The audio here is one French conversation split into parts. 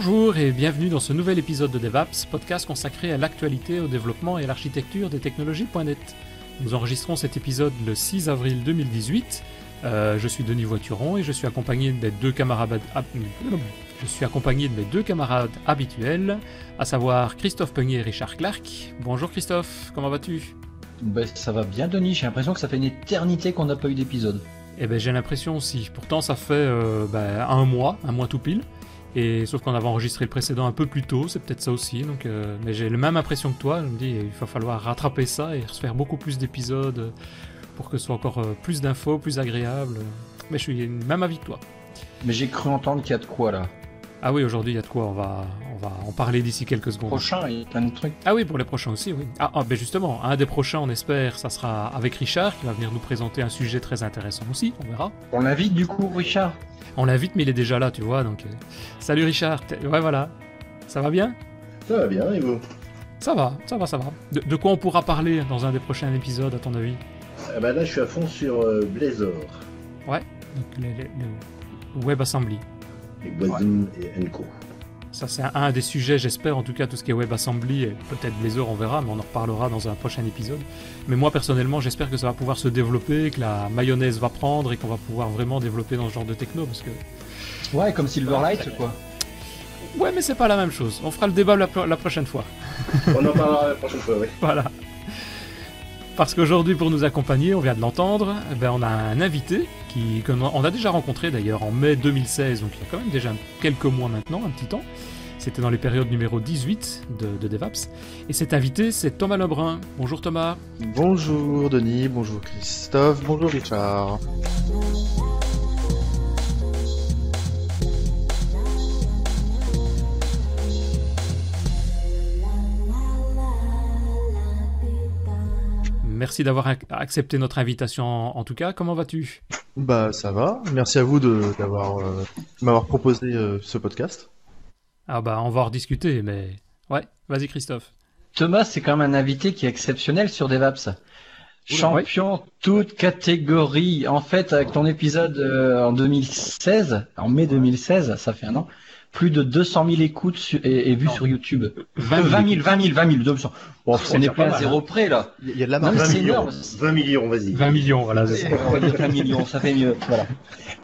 Bonjour et bienvenue dans ce nouvel épisode de DevApps, podcast consacré à l'actualité, au développement et à l'architecture des technologies.net. Nous enregistrons cet épisode le 6 avril 2018. Euh, je suis Denis Voituron et je suis accompagné de mes deux camarades, je suis accompagné de mes deux camarades habituels, à savoir Christophe Peugnier et Richard Clark. Bonjour Christophe, comment vas-tu? Ben, Ça va bien Denis, j'ai l'impression que ça fait une éternité qu'on n'a pas eu d'épisode. Eh ben j'ai l'impression aussi. Pourtant ça fait euh, ben, un mois, un mois tout pile. Et sauf qu'on avait enregistré le précédent un peu plus tôt, c'est peut-être ça aussi. Donc, euh, mais j'ai la même impression que toi. Je me dis, il va falloir rattraper ça et se faire beaucoup plus d'épisodes pour que ce soit encore euh, plus d'infos, plus agréable. Mais je suis même avis que toi. Mais j'ai cru entendre qu'il y a de quoi là. Ah oui, aujourd'hui il y a de quoi. On va, on va en parler d'ici quelques secondes. Prochain, il y a plein de trucs. Ah oui, pour les prochains aussi, oui. Ah, ah ben justement, un des prochains, on espère, ça sera avec Richard qui va venir nous présenter un sujet très intéressant aussi. On verra. On l'invite du coup, Richard? On l'invite, mais il est déjà là, tu vois. Donc, euh, salut Richard. Ouais, voilà. Ça va bien? Ça va bien, et vous? Ça va, ça va, ça va. De, quoi on pourra parler dans un des prochains épisodes, à ton avis? Ah bah Là, je suis à fond sur euh, Blazor. Ouais, donc le WebAssembly. Et Wasm et Enco. Ça, c'est un, des sujets, j'espère, en tout cas, tout ce qui est WebAssembly, et peut-être Blazor, on verra, mais on en reparlera dans un prochain épisode. Mais moi, personnellement, j'espère que ça va pouvoir se développer, que la mayonnaise va prendre et qu'on va pouvoir vraiment développer dans ce genre de techno, parce que... Ouais, comme Silverlight, quoi. Ouais, mais c'est pas la même chose. On fera le débat la, prochaine fois. on en parlera la prochaine fois, oui. Voilà. Parce qu'aujourd'hui, pour nous accompagner, on vient de l'entendre, eh ben, on a un invité qui, on a déjà rencontré d'ailleurs en mai 2016, donc il y a quand même déjà quelques mois maintenant, un petit temps. C'était dans les périodes numéro 18 de, de DevApps. Et cet invité, c'est Thomas Lebrun. Bonjour Thomas. Bonjour Denis, bonjour Christophe, bonjour Richard. Merci d'avoir accepté notre invitation en, tout cas. Comment vas-tu? Bah ça va. Merci à vous de d'avoir euh, m'avoir proposé euh, ce podcast. Ah bah on va en rediscuter, mais ouais, vas-y Christophe. Thomas, c'est quand même un invité qui est exceptionnel sur DevApps. Champion toute catégorie. En fait, avec ton épisode euh, en 2016, en mai 2016, ça fait un an, plus de 200 000 écoutes et, vues sur YouTube. 20 000, 20 000, 20 000, 20 000, Bon, on est pas à zéro près, là. Il y a de la marge. 20 millions, 20 millions, vas-y. 20 millions, voilà. 20 millions, ça fait mieux, voilà.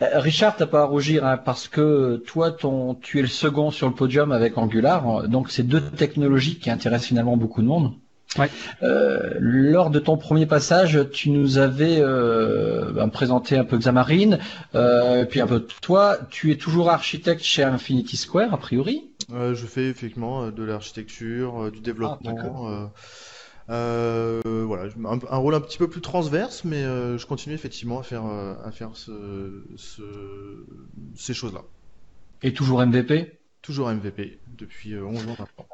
Euh, Richard, t'as pas à rougir, hein, parce que toi, ton, tu es le second sur le podium avec Angular. Donc, c'est deux technologies qui intéressent finalement beaucoup de monde. Ouais. Euh, lors de ton premier passage, tu nous avais euh, ben, présenté un peu Xamarin, euh, puis un peu toi. Tu es toujours architecte chez Infinity Square, a priori? Euh, Je fais effectivement de l'architecture, du développement. Ah, voilà, un, rôle un petit peu plus transverse, mais je continue effectivement à faire, à faire ce, ce, ces choses-là. Et toujours MVP Toujours MVP, depuis 11 ans maintenant.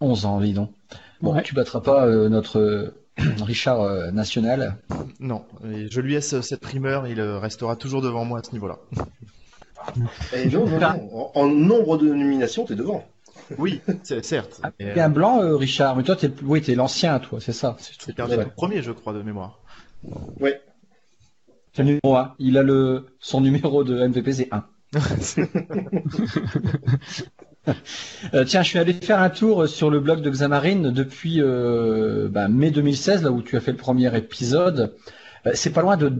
11 ans, dis donc. Bon, tu battras pas euh, notre euh, Richard euh, national. Non, je lui laisse cette primeur, il restera toujours devant moi à ce niveau-là. Et non, non, non. En, nombre de nominations, t'es devant. Oui, certes. Ah, t'es un blanc, Richard, mais toi, t'es, oui, t'es l'ancien, toi, c'est ça. C'est le premier, je crois, de mémoire. Oui. C'est le numéro 1. Il a le, son numéro de MVP, c'est 1. Euh, tiens, je suis allé faire un tour sur le blog de Xamarin depuis euh, bah, mai 2016, là où tu as fait le premier épisode. Euh, c'est pas loin de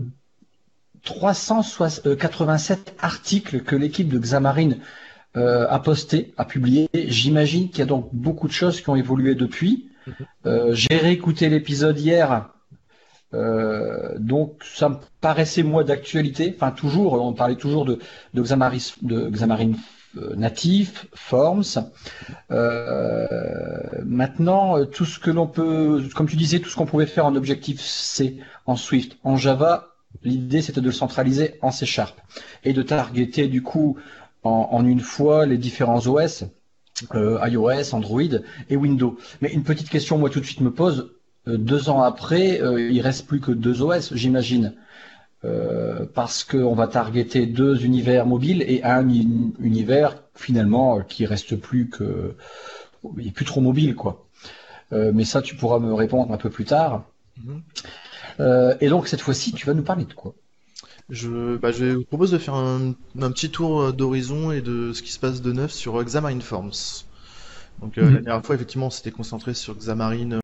387 articles que l'équipe de Xamarin a posté, a publié. J'imagine qu'il y a donc beaucoup de choses qui ont évolué depuis. Mhm. J'ai réécouté l'épisode hier. donc ça me paraissait moi d'actualité, enfin toujours, on parlait toujours de, de, Xamarin, de Xamarin euh, natif, forms. Euh, maintenant, tout ce que l'on peut, comme tu disais, tout ce qu'on pouvait faire en objectif C, en Swift, en Java, l'idée c'était de le centraliser en C Sharp et de targeter du coup en, une fois les différents OS, euh, iOS, Android et Windows. Mais une petite question, moi tout de suite me pose, deux ans après, il reste plus que deux OS, j'imagine. Euh, parce qu'on va targeter deux univers mobiles et un univers finalement qui reste plus que il est plus trop mobile quoi. Euh, mais ça tu pourras me répondre un peu plus tard. Mhm. Euh, et donc cette fois-ci tu vas nous parler de quoi? Je, bah, je vous propose de faire un, petit tour d'horizon et de ce qui se passe de neuf sur Xamarin Forms. Donc mhm. la dernière fois, effectivement, on s'était concentré sur Xamarin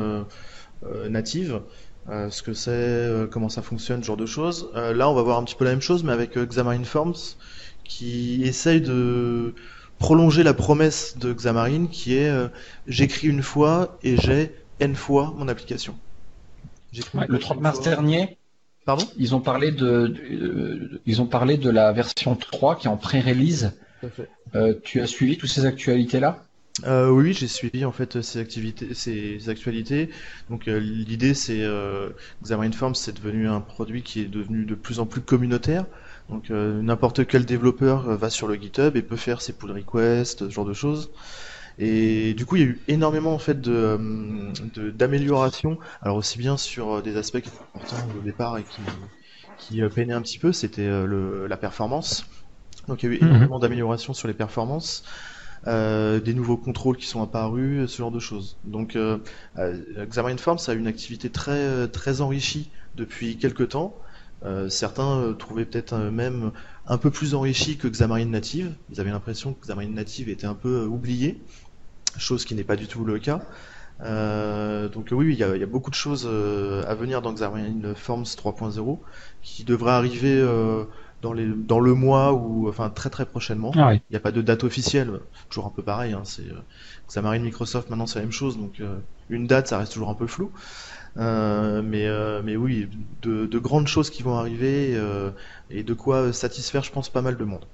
native. Ce que c'est, comment ça fonctionne, ce genre de choses. là, on va voir un petit peu la même chose, mais avec Xamarin Forms, qui essaye de prolonger la promesse de Xamarin, qui est j'écris une fois et j'ai n fois mon application. le 30 mars dernier, Pardon? ils ont parlé de, ils ont parlé de la version 3 qui est en pré-release. Euh, tu as suivi toutes ces actualités là euh, Oui, j'ai suivi en fait ces activités, ces actualités. Donc euh, l'idée c'est Xamarin Forms c'est devenu un produit qui est devenu de plus en plus communautaire. Donc n'importe quel développeur va sur le GitHub et peut faire ses pull requests, ce genre de choses. Et du coup, il y a eu énormément en fait de d'améliorations. Alors aussi bien sur euh, des aspects qui étaient importants au départ et qui qui euh, peinaient un petit peu, c'était euh, le la performance. Donc il y a eu mhm. énormément d'améliorations sur les performances. Euh, des nouveaux contrôles qui sont apparus, ce genre de choses. Donc euh, Xamarin Forms a une activité très très enrichie depuis quelques temps. Euh, certains trouvaient peut-être même un peu plus enrichi que Xamarin Native. Ils avaient l'impression que Xamarin Native était un peu oublié chose qui n'est pas du tout le cas. Euh, donc oui, il y, a, beaucoup de choses euh, à venir dans Xamarin Forms 3.0 qui devraient arriver euh, dans, les, dans le mois ou enfin très très prochainement. Ah il n'y a pas de date officielle, toujours un peu pareil. Hein, c'est Xamarin Microsoft maintenant c'est la même chose, donc une date ça reste toujours un peu flou. mais mais oui, de, de, grandes choses qui vont arriver et de quoi satisfaire, je pense, pas mal de monde.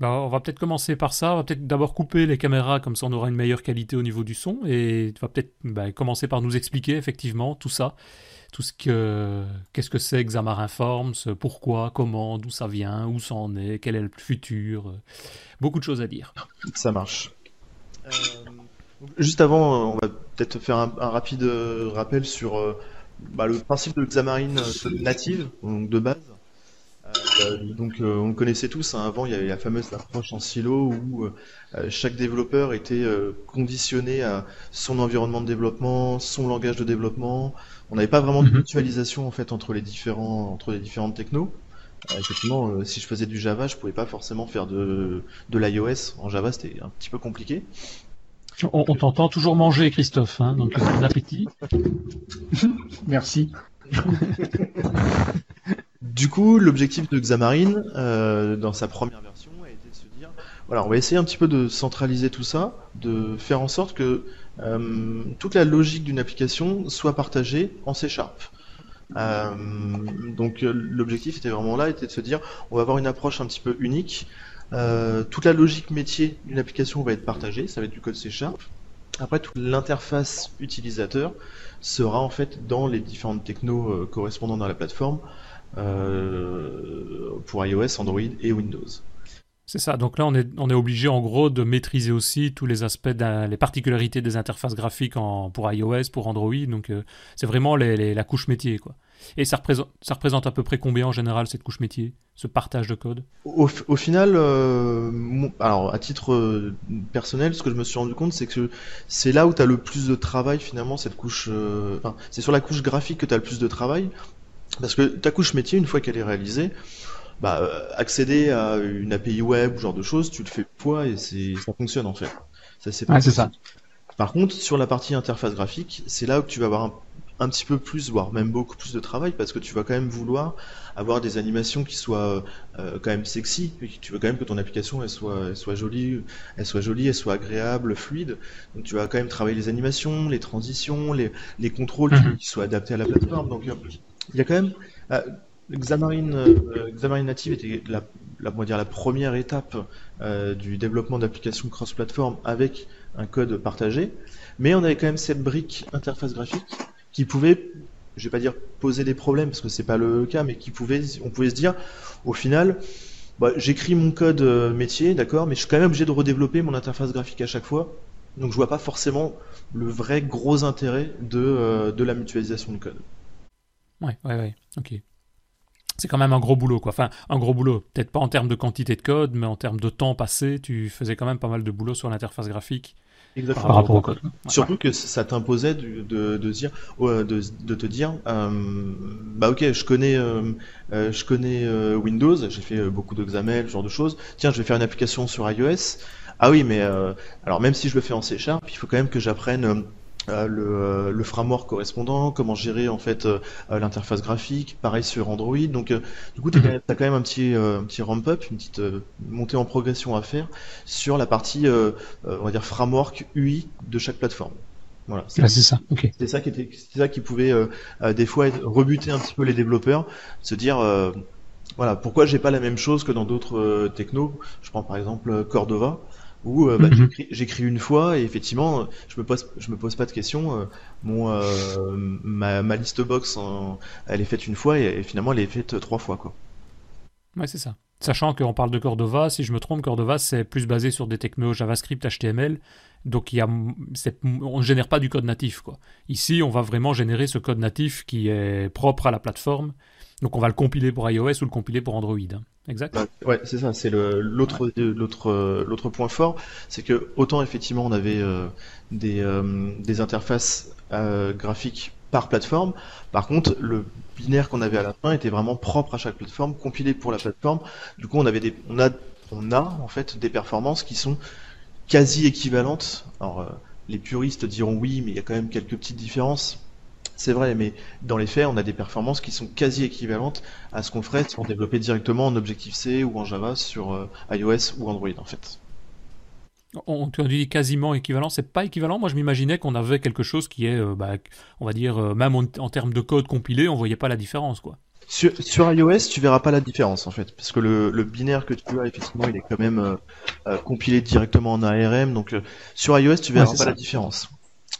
Bah, on va peut-être commencer par ça. On va peut-être d'abord couper les caméras, comme ça on aura une meilleure qualité au niveau du son. Et tu vas peut-être bah, commencer par nous expliquer effectivement tout ça. Tout ce que. Qu'est-ce que c'est Xamarin Forms Pourquoi Comment D'où ça vient Où ça en est Quel est le futur Beaucoup de choses à dire. Ça marche. Euh, juste avant, on va peut-être faire un, rapide euh, rappel sur euh, bah, le principe de Xamarin native, donc de base. Euh, donc euh, on le connaissait tous, hein. avant il y avait la fameuse approche en silo où euh, chaque développeur était conditionné à son environnement de développement, son langage de développement. On n'avait pas vraiment de mhm. mutualisation en fait entre les différents entre les différentes technos. effectivement, si je faisais du Java, je pouvais pas forcément faire de, de l'iOS. En Java, c'était un petit peu compliqué. On, t'entend toujours manger, Christophe, hein, donc bon appétit. Merci. Du coup, l'objectif de Xamarin, euh, dans sa première version, a été de se dire, on va essayer un petit peu de centraliser tout ça, de faire en sorte que euh, toute la logique d'une application soit partagée en C Sharp. Euh, donc l'objectif était vraiment là, était de se dire, on va avoir une approche un petit peu unique. toute la logique métier d'une application va être partagée, ça va être du code C Sharp. Après, toute l'interface utilisateur sera en fait dans les différentes technos correspondant dans la plateforme. Euh, pour iOS, Android et Windows. C'est ça, donc là on est, obligé en gros de maîtriser aussi tous les aspects, les particularités des interfaces graphiques pour iOS, pour Android, donc euh, c'est vraiment la couche métier. quoi. Et ça représente, à peu près combien en général cette couche métier, ce partage de code? Au, final, euh, alors à titre personnel, ce que je me suis rendu compte, c'est que c'est là où tu as le plus de travail finalement, cette couche. c'est sur la couche graphique que tu as le plus de travail, parce que ta couche métier, une fois qu'elle est réalisée, bah, euh, accéder à une API web ou genre de choses, tu le fais fois et c'est ça fonctionne en fait. Ça c'est ouais, ça. Par contre, sur la partie interface graphique, c'est là où tu vas avoir un, petit peu plus, voire même beaucoup plus de travail, parce que tu vas quand même vouloir avoir des animations qui soient euh, quand même sexy, et tu veux quand même que ton application elle soit, elle soit jolie, elle soit jolie, elle soit agréable, fluide. Donc tu vas quand même travailler les animations, les transitions, les, les contrôles mhm. qui, soient adaptés à la plateforme. Donc il y a quand même euh, Xamarin, euh, Native était la, la, dire, la première étape euh, du développement d'applications cross-platform avec un code partagé, mais on avait quand même cette brique interface graphique qui pouvait, je vais pas dire poser des problèmes parce que c'est pas le cas, mais qui pouvait, on pouvait se dire, au final, bah, j'écris mon code métier, d'accord, mais je suis quand même obligé de redévelopper mon interface graphique à chaque fois, donc je vois pas forcément le vrai gros intérêt de, de la mutualisation de code. Ouais, ouais, ouais, ok. C'est quand même un gros boulot, quoi. Enfin, un gros boulot. Peut-être pas en termes de quantité de code, mais en termes de temps passé, tu faisais quand même pas mal de boulot sur l'interface graphique. Exactement. Par rapport au code. Surtout que ça t'imposait de, de, de dire, de, de te dire, euh, bah ok, je connais, euh, euh, je connais euh, Windows, j'ai fait euh, beaucoup de XAML, ce genre de choses. Tiens, je vais faire une application sur iOS. Ah oui, mais euh, alors même si je le fais en C Sharp, il faut quand même que j'apprenne euh, euh, le, euh, le framework correspondant, comment gérer en fait euh, euh, l'interface graphique, pareil sur Android. Donc euh, du coup, tu Mhm. as quand même un petit, euh, un petit ramp up, une petite euh, montée en progression à faire sur la partie, euh, euh, on va dire framework UI de chaque plateforme. Voilà, c'est Ah, ça. C'était ça qui était, ça qui pouvait euh, euh, des fois être- rebuter un petit peu les développeurs, se dire euh, voilà pourquoi j'ai pas la même chose que dans d'autres euh, technos. Je prends par exemple euh, Cordova où euh, bah, Mhm. j'écris- une fois et effectivement je me pose je me pose pas de questions. euh, mon euh, ma, ma liste box en- elle est faite une fois et, et finalement elle est faite trois fois quoi. Ouais, c'est ça. Sachant qu'on parle de Cordova, si je me trompe, Cordova c'est plus basé sur des technos JavaScript, HTML, donc il y a, on ne génère pas du code natif. Quoi. Ici, on va vraiment générer ce code natif qui est propre à la plateforme, donc on va le compiler pour iOS ou le compiler pour Android. hein. Exact Bah, ouais, c'est ça, c'est l'autre euh, l'autre point fort, c'est que autant effectivement on avait euh, des euh, des interfaces euh, graphiques par plateforme, par contre le binaire qu'on avait à la fin était vraiment propre à chaque plateforme, compilé pour la plateforme. Du coup, on avait des on a on a en fait des performances qui sont quasi équivalentes. Alors les puristes diront oui, mais il y a quand même quelques petites différences. C'est vrai, mais dans les faits, on a des performances qui sont quasi équivalentes à ce qu'on ferait si on développait directement en Objective-C ou en Java sur euh, iOS ou Android en fait. On, as dit quasiment équivalent, c'est pas équivalent. Moi, je m'imaginais qu'on avait quelque chose qui est, euh, bah, on va dire, euh, même en, en termes de code compilé, on voyait pas la différence, quoi. Sur, sur iOS, tu verras pas la différence en fait, parce que le, le binaire que tu as, effectivement, il est quand même euh, compilé directement en ARM, donc sur iOS, tu verras Ouais, pas ça. la différence.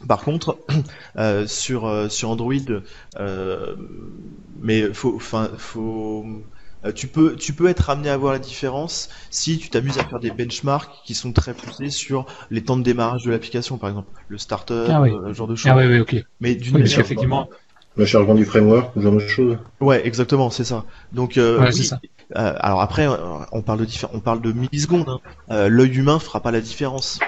Par contre, euh, sur euh, sur Android, euh, mais faut, faut, euh, tu peux tu peux être amené à voir la différence si tu t'amuses à faire des benchmarks qui sont très poussés sur les temps de démarrage de l'application, par exemple, le startup, Ah oui. euh, ce genre de choses. Ah oui, oui, ok. Mais d'une Oui, manière qu'effectivement, Le chargement du framework, ce genre de choses. Ouais, exactement, c'est ça. Donc, euh, Ouais, oui, c'est ça. euh, alors après, on parle de on parle de millisecondes. hein. Euh, L'œil humain fera pas la différence.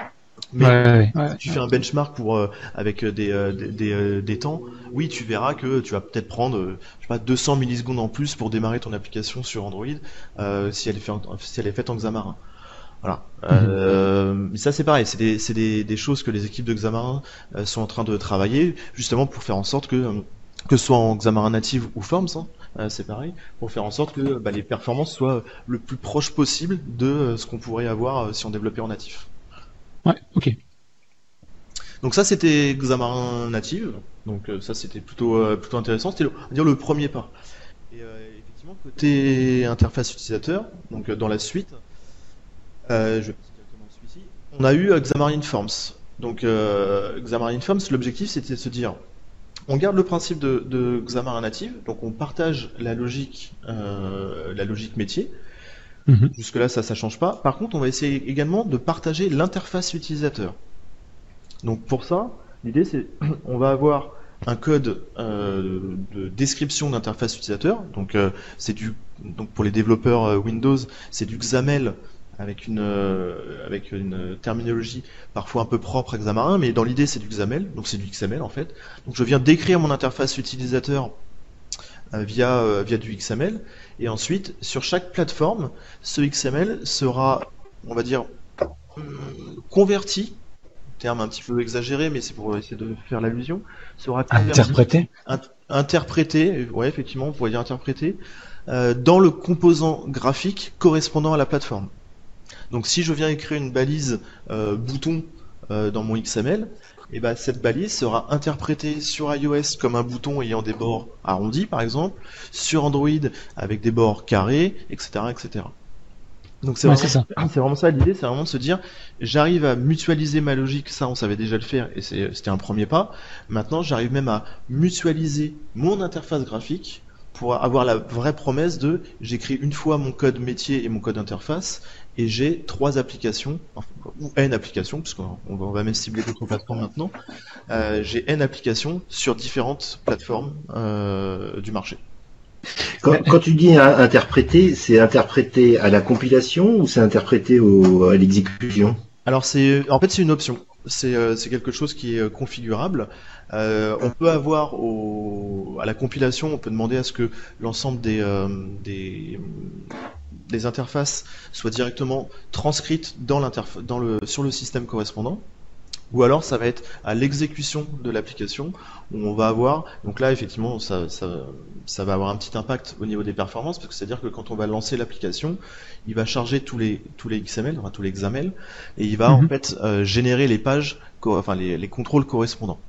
Mais ouais, ouais, ouais. si tu fais un benchmark pour euh, avec euh, des, euh, des, des, euh, des temps, oui, tu verras que tu vas peut-être prendre, euh, je sais pas, 200 millisecondes en plus pour démarrer ton application sur Android euh, si elle est faite en, si elle est faite en Xamarin. Voilà. Euh, mais ça c'est pareil, c'est des, c'est des, des choses que les équipes de Xamarin euh, sont en train de travailler justement pour faire en sorte que euh, que ce soit en Xamarin native ou Forms, hein, euh, c'est pareil, pour faire en sorte que bah, les performances soient le plus proche possible de euh, ce qu'on pourrait avoir euh, si on développait en natif. Ouais, ok. Donc ça c'était Xamarin native, donc euh, ça c'était plutôt euh, plutôt intéressant, c'était dire le premier pas. Et euh, effectivement côté interface utilisateur, donc dans la suite, on a eu Xamarin Forms. Donc euh, Xamarin Forms, l'objectif c'était de se dire, on garde le principe de, Xamarin native, donc on partage la logique la logique métier. Mhm. Jusque là ça ça change pas. Par contre on va essayer également de partager l'interface utilisateur. Donc pour ça, l'idée c'est on va avoir un code euh, de description d'interface utilisateur. Donc euh, du donc pour les développeurs euh, Windows, c'est du XAML avec une avec une terminologie parfois un peu propre à Xamarin, mais dans l'idée c'est du XAML, donc c'est du XML en fait. Donc je viens décrire mon interface utilisateur via euh, via du XML et ensuite sur chaque plateforme, ce XML sera on va dire euh, converti terme un petit peu exagéré, mais c'est pour essayer de faire l'allusion, sera Interprété. int- interprété, ouais, effectivement, vous pourriez dire interprété, euh, dans le composant graphique correspondant à la plateforme. Donc si je viens écrire une balise euh, bouton euh, dans mon XML, et ben cette balise sera interprétée sur iOS comme un bouton ayant des bords arrondis par exemple, sur Android avec des bords carrés, etc., etc. Donc c'est Ouais, vraiment vraiment ça l'idée, c'est vraiment de se dire j'arrive à mutualiser ma logique, ça on savait déjà le faire et c'est- c'était un premier pas. Maintenant j'arrive même à mutualiser mon interface graphique pour avoir la vraie promesse de j'écris une fois mon code métier et mon code interface et j'ai trois applications, enfin, ou N applications, puisqu'on on va, même cibler d'autres plateformes maintenant. Euh, j'ai N applications sur différentes plateformes euh, du marché. Quand, tu dis interpréter, c'est interprété à la compilation ou c'est interprété à l'exécution? Alors c'est, en fait, c'est une option. C'est, quelque chose qui est configurable. on peut avoir à la compilation, on peut demander à ce que l'ensemble des, interfaces soient directement transcrites sur le système correspondant. Ou alors ça va être à l'exécution de l'application où on va avoir, donc là effectivement ça, ça, va avoir un petit impact au niveau des performances parce que c'est-à-dire que quand on va lancer l'application, il va charger tous les, tous les XML, enfin tous les XAML et il va en mhm. fait euh, générer les pages, enfin les, les contrôles correspondants.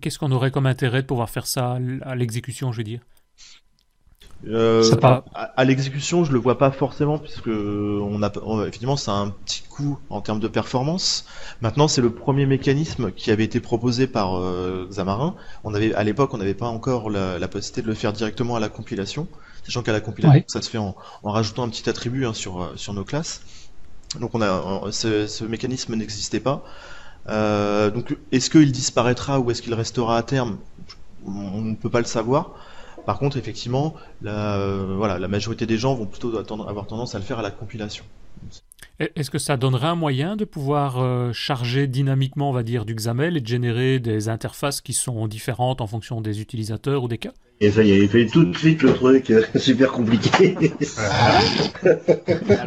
Qu'est-ce qu'on aurait comme intérêt de pouvoir faire ça à l'exécution, je veux dire? Euh, à, l'exécution, je le vois pas forcément puisque on a effectivement c'est un petit coup en termes de performance. Maintenant, c'est le premier mécanisme qui avait été proposé par euh, Xamarin. On avait à l'époque, on n'avait pas encore la, possibilité de le faire directement à la compilation, sachant qu'à la compilation, ça se fait en, rajoutant un petit attribut hein, sur euh, sur nos classes. Donc on a ce, mécanisme n'existait pas. Euh, donc est-ce qu'il disparaîtra ou est-ce qu'il restera à terme? On ne peut pas le savoir. Par contre, effectivement, la, euh, voilà, la majorité des gens vont plutôt avoir tendance à le faire à la compilation. Est-ce que ça donnerait un moyen de pouvoir euh, charger dynamiquement, on va dire, du XAML et de générer des interfaces qui sont différentes en fonction des utilisateurs ou des cas? Et ça y est, il fait tout de suite le truc euh, super compliqué.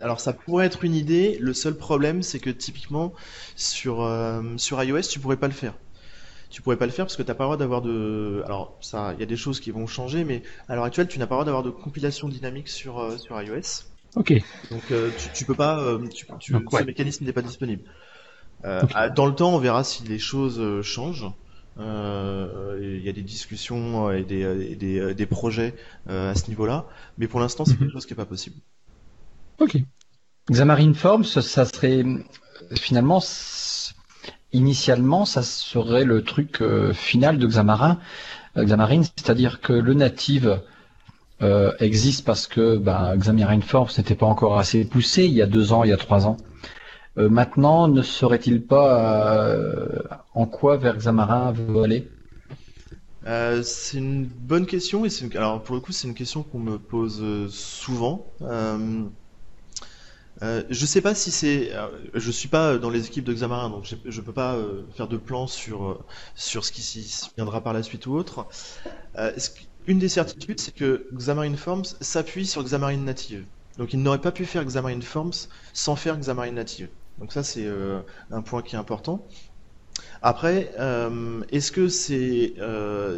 alors, ça, pourrait être une idée. Le seul problème, c'est que typiquement sur, sur iOS, tu pourrais pas le faire tu pourrais pas le faire parce que tu n'as pas le droit d'avoir de. Alors, ça, il y a des choses qui vont changer, mais à l'heure actuelle, tu n'as pas le droit d'avoir de compilation dynamique sur, euh, sur iOS. Ok. Donc, euh, tu, tu, peux pas. Euh, tu, tu, ce mécanisme n'est pas disponible. Dans le temps, on verra si les choses changent. Il y a des discussions et des, des, des projets à ce niveau-là, mais pour l'instant, c'est mhm. quelque chose qui n'est pas possible. Ok. Xamarin Forms, ça serait finalement initialement, ça serait le truc euh, final de Xamarin, euh, Xamarin, c'est-à-dire que le native euh, existe parce que bah, Xamarin Forms n'était pas encore assez poussé il y a deux ans, il y a trois ans. maintenant, ne serait-il pas en quoi vers Xamarin veut aller? C'est une bonne question et alors pour le coup c'est une question qu'on me pose souvent. Euh, je sais pas si c'est. Euh, je suis pas dans les équipes de Xamarin, donc je peux pas euh, faire de plan sur, euh, sur ce qui viendra par la suite ou autre. une des certitudes, c'est que Xamarin Forms s'appuie sur Xamarin Native. Donc il n'aurait pas pu faire Xamarin Forms sans faire Xamarin Native. Donc ça, c'est un point qui est important. Après, est-ce que c'est,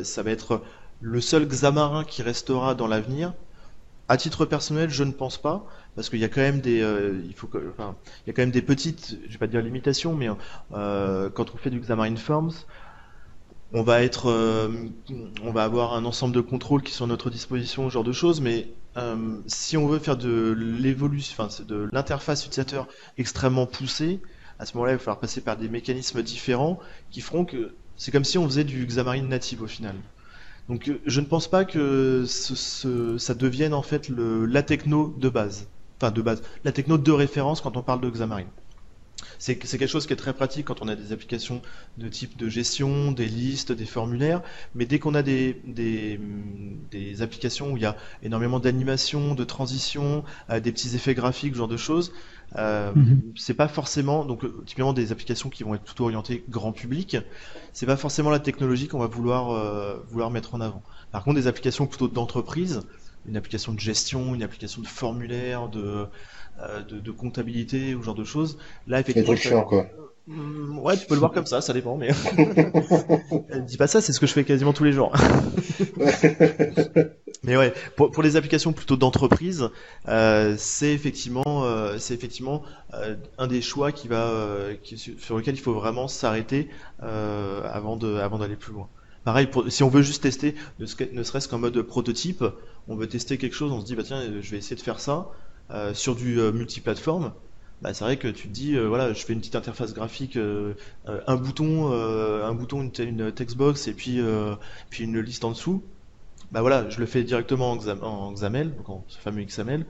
ça va être le seul Xamarin qui restera dans l'avenir? À titre personnel, je ne pense pas parce qu'il y a quand même des, euh, il faut, il y a quand même des petites, je vais pas dire limitations, mais euh, quand on fait du Xamarin Forms, on va être, euh, on va avoir un ensemble de contrôles qui sont à notre disposition, ce genre de choses, mais si on veut faire de l'évolution, enfin, de l'interface utilisateur extrêmement poussée, à ce moment-là, il va falloir passer par des mécanismes différents qui feront que c'est comme si on faisait du Xamarin native au final. Donc je ne pense pas que ça devienne en fait la techno de base. De base, la techno de référence quand on parle de Xamarin. C'est quelque chose qui est très pratique quand on a des applications de type de gestion, des listes, des formulaires, mais dès qu'on a des, des, applications où il y a énormément d'animation, de transition, euh, des petits effets graphiques, ce genre de choses, euh, mhm. c'est pas forcément, donc euh, typiquement des applications qui vont être plutôt orientées grand public, c'est pas forcément la technologie qu'on va vouloir, vouloir mettre en avant. Par contre, des applications plutôt d'entreprise, une application de gestion, une application de formulaire, de, euh, de, comptabilité ou ce genre de choses. Là, effectivement. C'est chiant, quoi. Mm, ouais, tu peux le voir comme ça, ça dépend, mais. Dis pas ça, c'est ce que je fais quasiment tous les jours. mais ouais, pour, pour les applications plutôt d'entreprise, euh, c'est effectivement, euh, c'est effectivement euh, un des choix qui va, euh, qui, sur lequel il faut vraiment s'arrêter avant de, avant d'aller plus loin. Pareil, pour, si on veut juste tester, ne, serait-ce qu'en mode prototype, on veut tester quelque chose, on se dit bah tiens, je vais essayer de faire ça euh, sur du euh, multiplateforme. Bah, c'est vrai que tu te dis euh, voilà, je fais une petite interface graphique, un bouton, un bouton, une, une textbox et puis puis une liste en dessous. Bah voilà, je le fais directement en, XAML, donc en ce fameux XAML.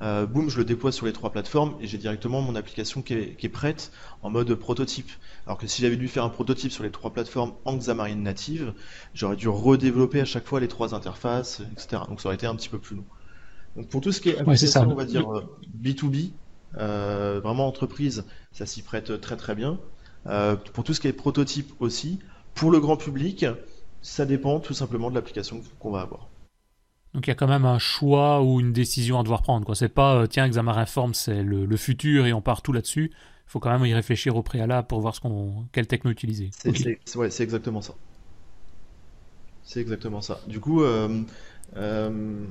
euh, boum, je le déploie sur les trois plateformes et j'ai directement mon application qui est, prête en mode prototype. Alors que si j'avais dû faire un prototype sur les trois plateformes en Xamarin native, j'aurais dû redévelopper à chaque fois les trois interfaces, etc. Donc ça aurait été un petit peu plus long. Donc pour tout ce qui est application, on va dire B2B, euh, vraiment entreprise, ça s'y prête très très bien. Euh, pour tout ce qui est prototype aussi, pour le grand public, ça dépend tout simplement de l'application qu'on va avoir. Donc il y a quand même un choix ou une décision à devoir prendre. Quoi. C'est pas euh, tiens Xamarin Form c'est le, futur et on part tout là-dessus. Il faut quand même y réfléchir au préalable pour voir ce qu'on, quelle techno utiliser. C'est, ouais, c'est exactement ça. C'est exactement ça. Du coup, euh, euh,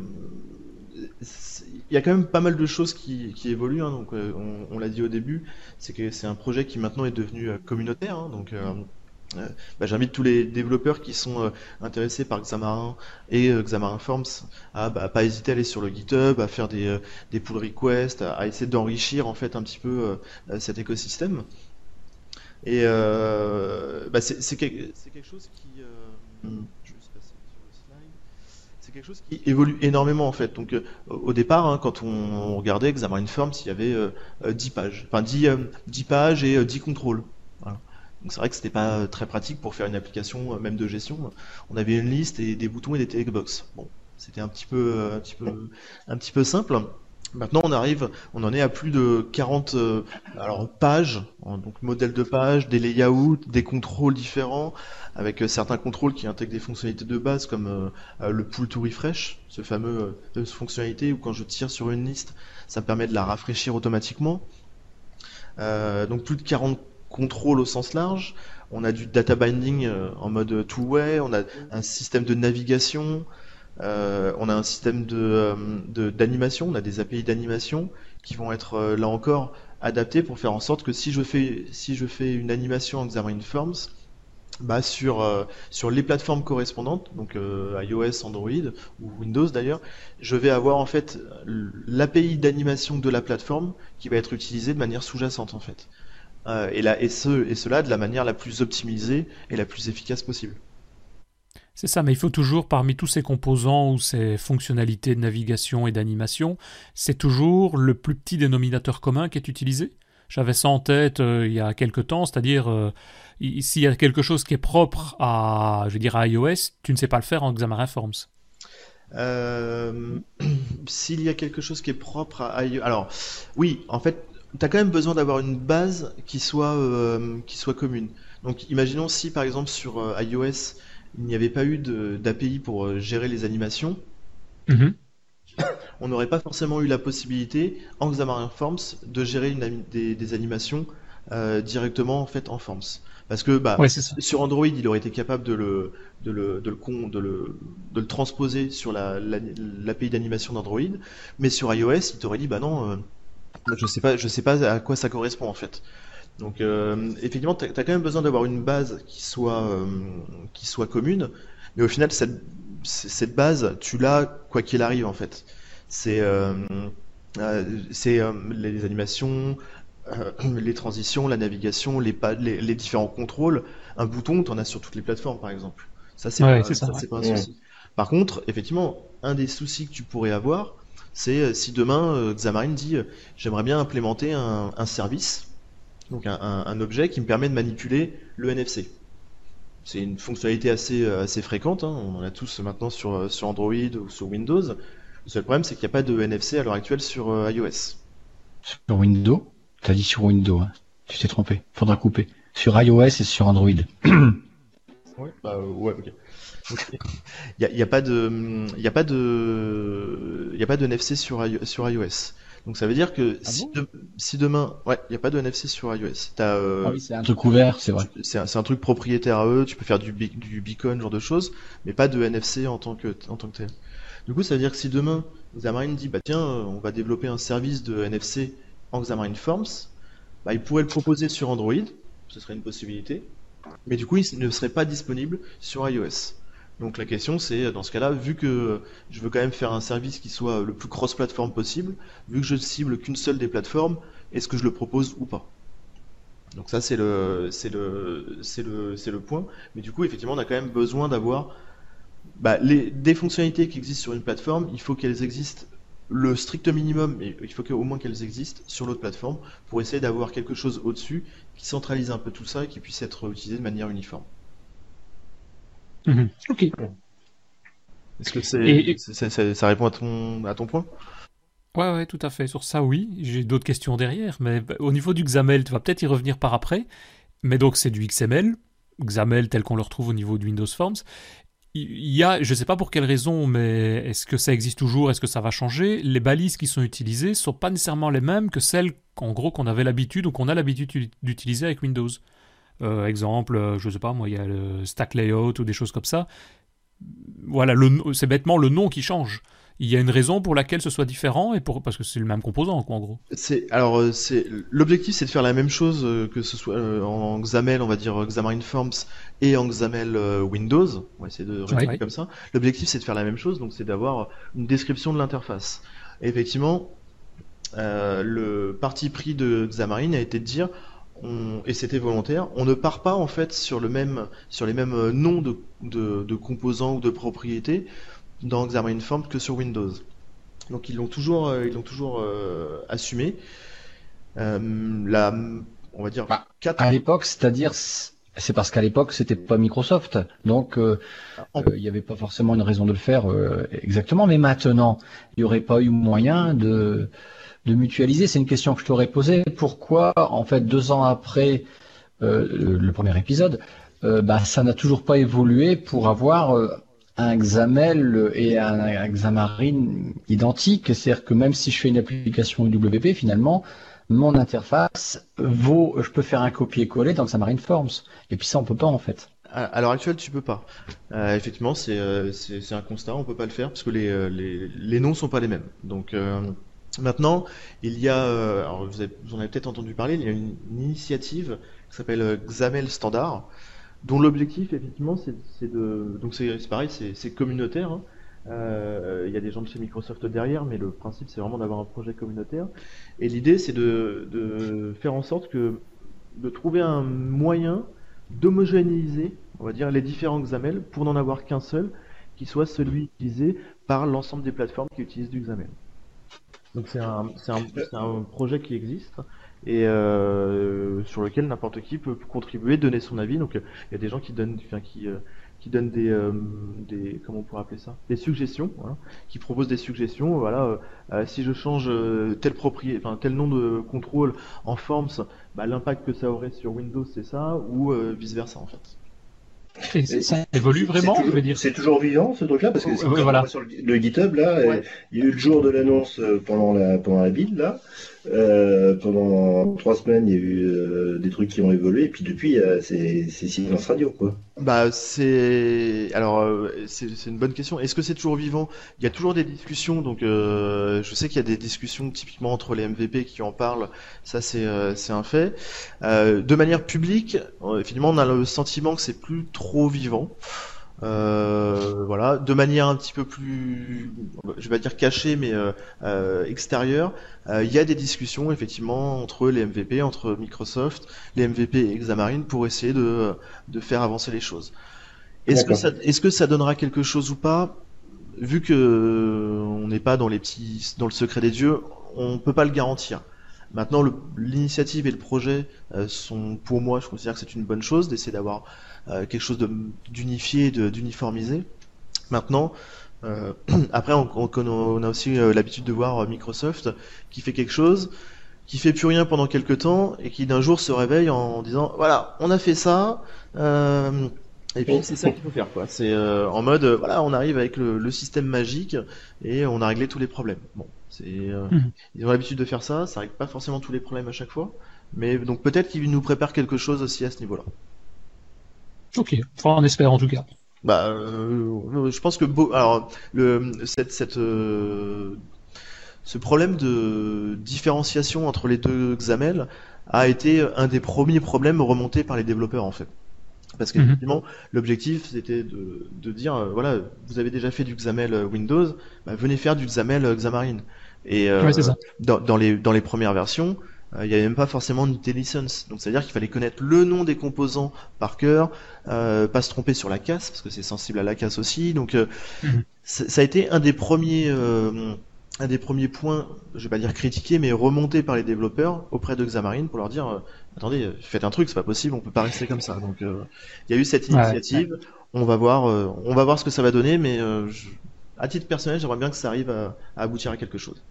il y a quand même pas mal de choses qui, évoluent. Hein. donc, on, l'a dit au début, c'est que c'est un projet qui maintenant est devenu communautaire. Hein. donc euh, bah, j'invite tous les développeurs qui sont euh, intéressés par Xamarin et euh, Xamarin Forms à bah, pas hésiter à aller sur le GitHub, à faire des, des pull requests, à, essayer d'enrichir en fait un petit peu cet écosystème. Et c'est quelque chose qui évolue énormément en fait. Donc au départ, hein, quand on, regardait Xamarin Forms, il y avait 10 pages, enfin 10, 10 pages et 10 contrôles. Donc c'est vrai que c'était pas euh, très pratique pour faire une application euh, même de gestion. On avait une liste et des boutons et des textbox. Bon, c'était un petit peu euh, un petit peu un petit peu simple. Maintenant, on arrive, on en est à plus de 40 alors pages, hein, donc modèles de pages, des layouts, des contrôles différents, avec certains contrôles qui intègrent des fonctionnalités de base comme le pull to refresh, ce fameux fonctionnalité où quand je tire sur une liste, ça me permet de la rafraîchir automatiquement. donc plus de 40 contrôle au sens large, on a du data binding euh, en mode two-way, on a un système de navigation, euh, on a un système euh, de d'animation, on a des API d'animation qui vont être là encore adaptés pour faire en sorte que si je fais si je fais une animation en Xamarin Forms, bah sur sur les plateformes correspondantes, donc iOS, Android ou Windows d'ailleurs, je vais avoir en fait l'API d'animation de la plateforme qui va être utilisée de manière sous-jacente en fait. Euh, et, et, ce, et cela de la manière la plus optimisée et la plus efficace possible. C'est ça, mais il faut toujours, parmi tous ces composants ou ces fonctionnalités de navigation et d'animation, c'est toujours le plus petit dénominateur commun qui est utilisé. J'avais ça en tête euh, il y a quelque temps, c'est-à-dire euh, s'il y a quelque chose qui est propre à, je veux dire, à iOS, tu ne sais pas le faire en Xamarin Forms. s'il y a quelque chose qui est propre à iOS, alors oui, en fait, tu as quand même besoin d'avoir une base qui soit, euh, qui soit commune. Donc imaginons si par exemple sur euh, iOS, il n'y avait pas eu d'API pour euh, gérer les animations, mhm. on n'aurait pas forcément eu la possibilité en Xamarin Forms de gérer une, des, animations directement en fait en Forms. Parce que bah, sur Android, il aurait été capable de le, de le, de le, de le, de le transposer sur l'API d'animation d'Android, mais sur iOS, il t'aurait dit bah non, je sais pas, je sais pas à quoi ça correspond en fait. Donc euh, effectivement, tu as, quand même besoin d'avoir une base qui soit, euh, qui soit commune, mais au final, cette, cette base, tu l'as quoi qu'il arrive en fait. C'est euh, les animations, les transitions, la navigation, les, les, les, différents contrôles. Un bouton, tu en as sur toutes les plateformes par exemple. Ça, c'est pas, pas, un souci. Par contre, effectivement, un des soucis que tu pourrais avoir, c'est euh, si demain euh, Xamarin dit euh, j'aimerais bien implémenter un, service, donc un, objet qui me permet de manipuler le NFC. C'est une fonctionnalité assez, assez fréquente, hein. on en a tous maintenant sur, sur Android ou sur Windows. Le seul problème, c'est qu'il n'y a pas de NFC à l'heure actuelle sur iOS. Sur Windows? T'as dit sur Windows, hein. tu t'es trompé, faudra couper. Sur iOS et sur Android. ouais, bah, ouais, ok. Il n'y a, pas de, il a pas de, il a pas de NFC sur, sur iOS. Donc ça veut dire que ah si, demain, ouais, il n'y a pas de NFC sur iOS. Euh, ah oui, c'est un truc ouvert, c'est vrai. C'est un, truc propriétaire à eux. Tu peux faire du, du beacon, genre de choses, mais pas de NFC en tant que, en tant que tel. Du coup, ça veut dire que si demain Xamarin dit, bah tiens, on va développer un service de NFC en Xamarin Forms, bah il pourrait le proposer sur Android, ce serait une possibilité, mais du coup, il ne serait pas disponible sur iOS. Donc la question c'est, dans ce cas-là, vu que je veux quand même faire un service qui soit le plus cross-platform possible, vu que je cible qu'une seule des plateformes, est-ce que je le propose ou pas? Donc ça c'est le, point. Mais du coup, effectivement, on a quand même besoin d'avoir bah, les, des fonctionnalités qui existent sur une plateforme, il faut qu'elles existent le strict minimum, mais il faut qu'au moins qu'elles existent sur l'autre plateforme pour essayer d'avoir quelque chose au-dessus qui centralise un peu tout ça et qui puisse être utilisé de manière uniforme. Mhm. Ok. Est-ce que c'est, ça répond à ton, à ton point? Ouais, ouais, tout à fait. Sur ça, oui. J'ai d'autres questions derrière, mais bah, au niveau du XAML, tu vas peut-être y revenir par après. Mais donc, c'est du XML, XAML tel qu'on le retrouve au niveau de Windows Forms. Il y a, je ne sais pas pour quelle raison, mais est-ce que ça existe toujours? Est-ce que ça va changer? Les balises qui sont utilisées ne sont pas nécessairement les mêmes que celles, en gros, qu'on avait l'habitude ou qu'on a l'habitude d'utiliser avec Windows. Euh, exemple, euh, je ne sais pas, moi, il y a le stack layout ou des choses comme ça. Voilà, c'est bêtement le nom qui change il y a une raison pour laquelle ce soit différent et pour parce que c'est le même composant quoi en gros. C'est alors euh, c'est l'objectif c'est de faire la même chose que ce soit en XAML on va dire Xamarin Forms et en XAML Windows. On va essayer de résumer comme ça. L'objectif c'est de faire la même chose donc c'est d'avoir une description de l'interface. effectivement le parti pris de Xamarin a été de dire et c'était volontaire, on ne part pas en fait sur le même sur les mêmes noms de, de, de composants ou de propriétés dans Xamarin Forms que sur Windows. Donc ils l'ont toujours, euh, ils l'ont toujours euh, assumé. Euh, la, on va dire. Bah, à l'époque, c'est-à-dire, c'est parce qu'à l'époque, c'était pas Microsoft, donc il n'y avait pas forcément une raison de le faire exactement. Mais maintenant, il n'y aurait pas eu moyen de de mutualiser. C'est une question que je t'aurais posée. Pourquoi, en fait, deux ans après le, premier épisode, bah, ça n'a toujours pas évolué pour avoir un XAML et un, Xamarin identique. C'est-à-dire que même si je fais une application UWP, finalement, mon interface vaut, je peux faire un copier-coller dans Xamarin Forms. Et puis ça, on peut pas en fait. À l'heure actuelle, tu peux pas. Euh, effectivement, euh, c'est un constat, on peut pas le faire parce que les, euh, les, les noms sont pas les mêmes. Donc maintenant, il y a, alors vous, en avez peut-être entendu parler, il y a une, initiative qui s'appelle XAML Standard, dont l'objectif effectivement c'est de donc c'est pareil c'est communautaire hein. euh, il y a des gens de chez Microsoft derrière mais le principe c'est vraiment d'avoir un projet communautaire et l'idée c'est de, de, faire en sorte que de trouver un moyen d'homogénéiser on va dire les différents XAML pour n'en avoir qu'un seul qui soit celui utilisé par l'ensemble des plateformes qui utilisent du XAML donc c'est un, un, un projet qui existe et euh, sur lequel n'importe qui peut contribuer, donner son avis. Donc il y a des gens qui donnent, enfin, qui euh, qui donnent des, euh, des comment on pourrait appeler ça, des suggestions, voilà, qui proposent des suggestions. Voilà, si je change tel propriété, enfin tel nom de contrôle en Forms, bah, l'impact que ça aurait sur Windows c'est ça, ou vice versa en fait ça évolue vraiment, je veux dire. C'est toujours vivant ce truc-là parce que sur le, GitHub là, il y a eu le jour de l'annonce euh, pendant la pendant la build là. Euh, pendant trois semaines, il y a eu euh, des trucs qui ont évolué et puis depuis c'est c'est silence radio quoi. Bah c'est alors c'est une bonne question. Est-ce que c'est toujours vivant? Il y a toujours des discussions donc je sais qu'il y a des discussions typiquement entre les MVP qui en parlent. Ça c'est un fait. de manière publique, finalement on a le sentiment que c'est plus trop vivant. Euh, voilà, de manière un petit peu plus, je vais pas dire cachée, mais euh, euh, extérieure, il y a des discussions effectivement entre les MVP, entre Microsoft, les MVP et Xamarin pour essayer de, de faire avancer les choses. Est-ce que ça, est-ce que ça donnera quelque chose ou pas? Vu que on n'est pas dans les petits, dans le secret des dieux, on peut pas le garantir. Maintenant, l'initiative et le projet sont, pour moi, je considère que c'est une bonne chose d'essayer d'avoir quelque chose d'unifié, d'uniformisé. Maintenant, euh, après, on, on, a aussi euh, l'habitude de voir Microsoft qui fait quelque chose, qui fait plus rien pendant quelques temps et qui d'un jour se réveille en disant voilà, on a fait ça. et puis c'est ça qu'il faut faire quoi. C'est en mode voilà, on arrive avec le, système magique et on a réglé tous les problèmes. Bon, c'est mhm. ils ont l'habitude de faire ça. Ça règle pas forcément tous les problèmes à chaque fois, mais donc peut-être qu'ils nous préparent quelque chose aussi à ce niveau-là. Ok, enfin, on espère en tout cas. Bah, euh, je pense que alors le cette, cette euh, ce problème de différenciation entre les deux XAML a été un des premiers problèmes remontés par les développeurs en fait. Parce mhm. qu'effectivement, l'objectif c'était de, de dire euh, voilà, vous avez déjà fait du XAML Windows, bah, venez faire du XAML Xamarin. Et Dans, dans, les dans les premières versions, il n'y avait même pas forcément une license. Donc c'est-à-dire qu'il fallait connaître le nom des composants par cœur, euh, pas se tromper sur la casse, parce que c'est sensible à la casse aussi. Donc euh, mhm. ça a été un des premiers un des premiers points, je vais pas dire critiqués, mais remontés par les développeurs auprès de Xamarin pour leur dire euh, attendez, faites un truc, c'est pas possible, on peut pas rester comme ça. Donc il y a eu cette initiative. On va voir, on va voir ce que ça va donner, mais à titre personnel, j'aimerais bien que ça arrive à, à aboutir à quelque chose.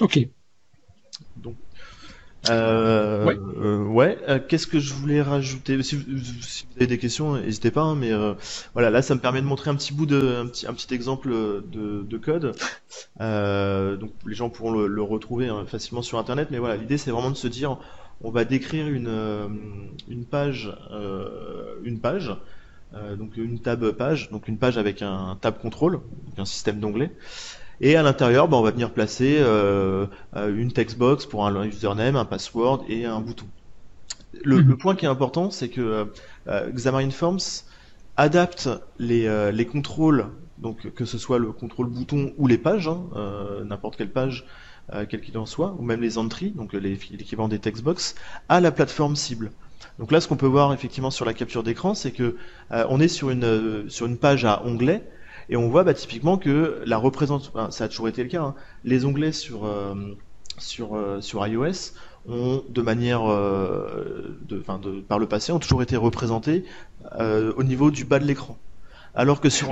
Ok. Euh, ouais. Euh, ouais. Euh, qu'est-ce que je voulais rajouter? Si, vous avez des questions, n'hésitez pas. Hein, mais euh, voilà, là, ça me permet de montrer un petit bout de, un petit, un petit exemple de, de code. donc, les gens pourront le, le retrouver hein, facilement sur Internet. Mais voilà, l'idée, c'est vraiment de se dire, on va décrire une, une page, une page. donc une tab page, donc une page avec un tab control, donc un système d'onglets. Et à l'intérieur, bah, on va venir placer euh, euh, une textbox pour un username, un password et un bouton. Le, mhm. point qui est important, c'est que euh, Xamarin Forms adapte les, les contrôles, donc que ce soit le contrôle bouton ou les pages, hein, n'importe quelle page, quel qu'il en soit, ou même les entries, donc l'équivalent des textbox, à la plateforme cible. Donc là, ce qu'on peut voir effectivement sur la capture d'écran, c'est que on est sur une sur une page à onglet et on voit bah, typiquement que la représentation, ça a toujours été le cas, hein, les onglets sur, euh, sur, euh, sur iOS ont de manière, euh, de, de, par le passé, ont toujours été représentés au niveau du bas de l'écran. Alors que sur...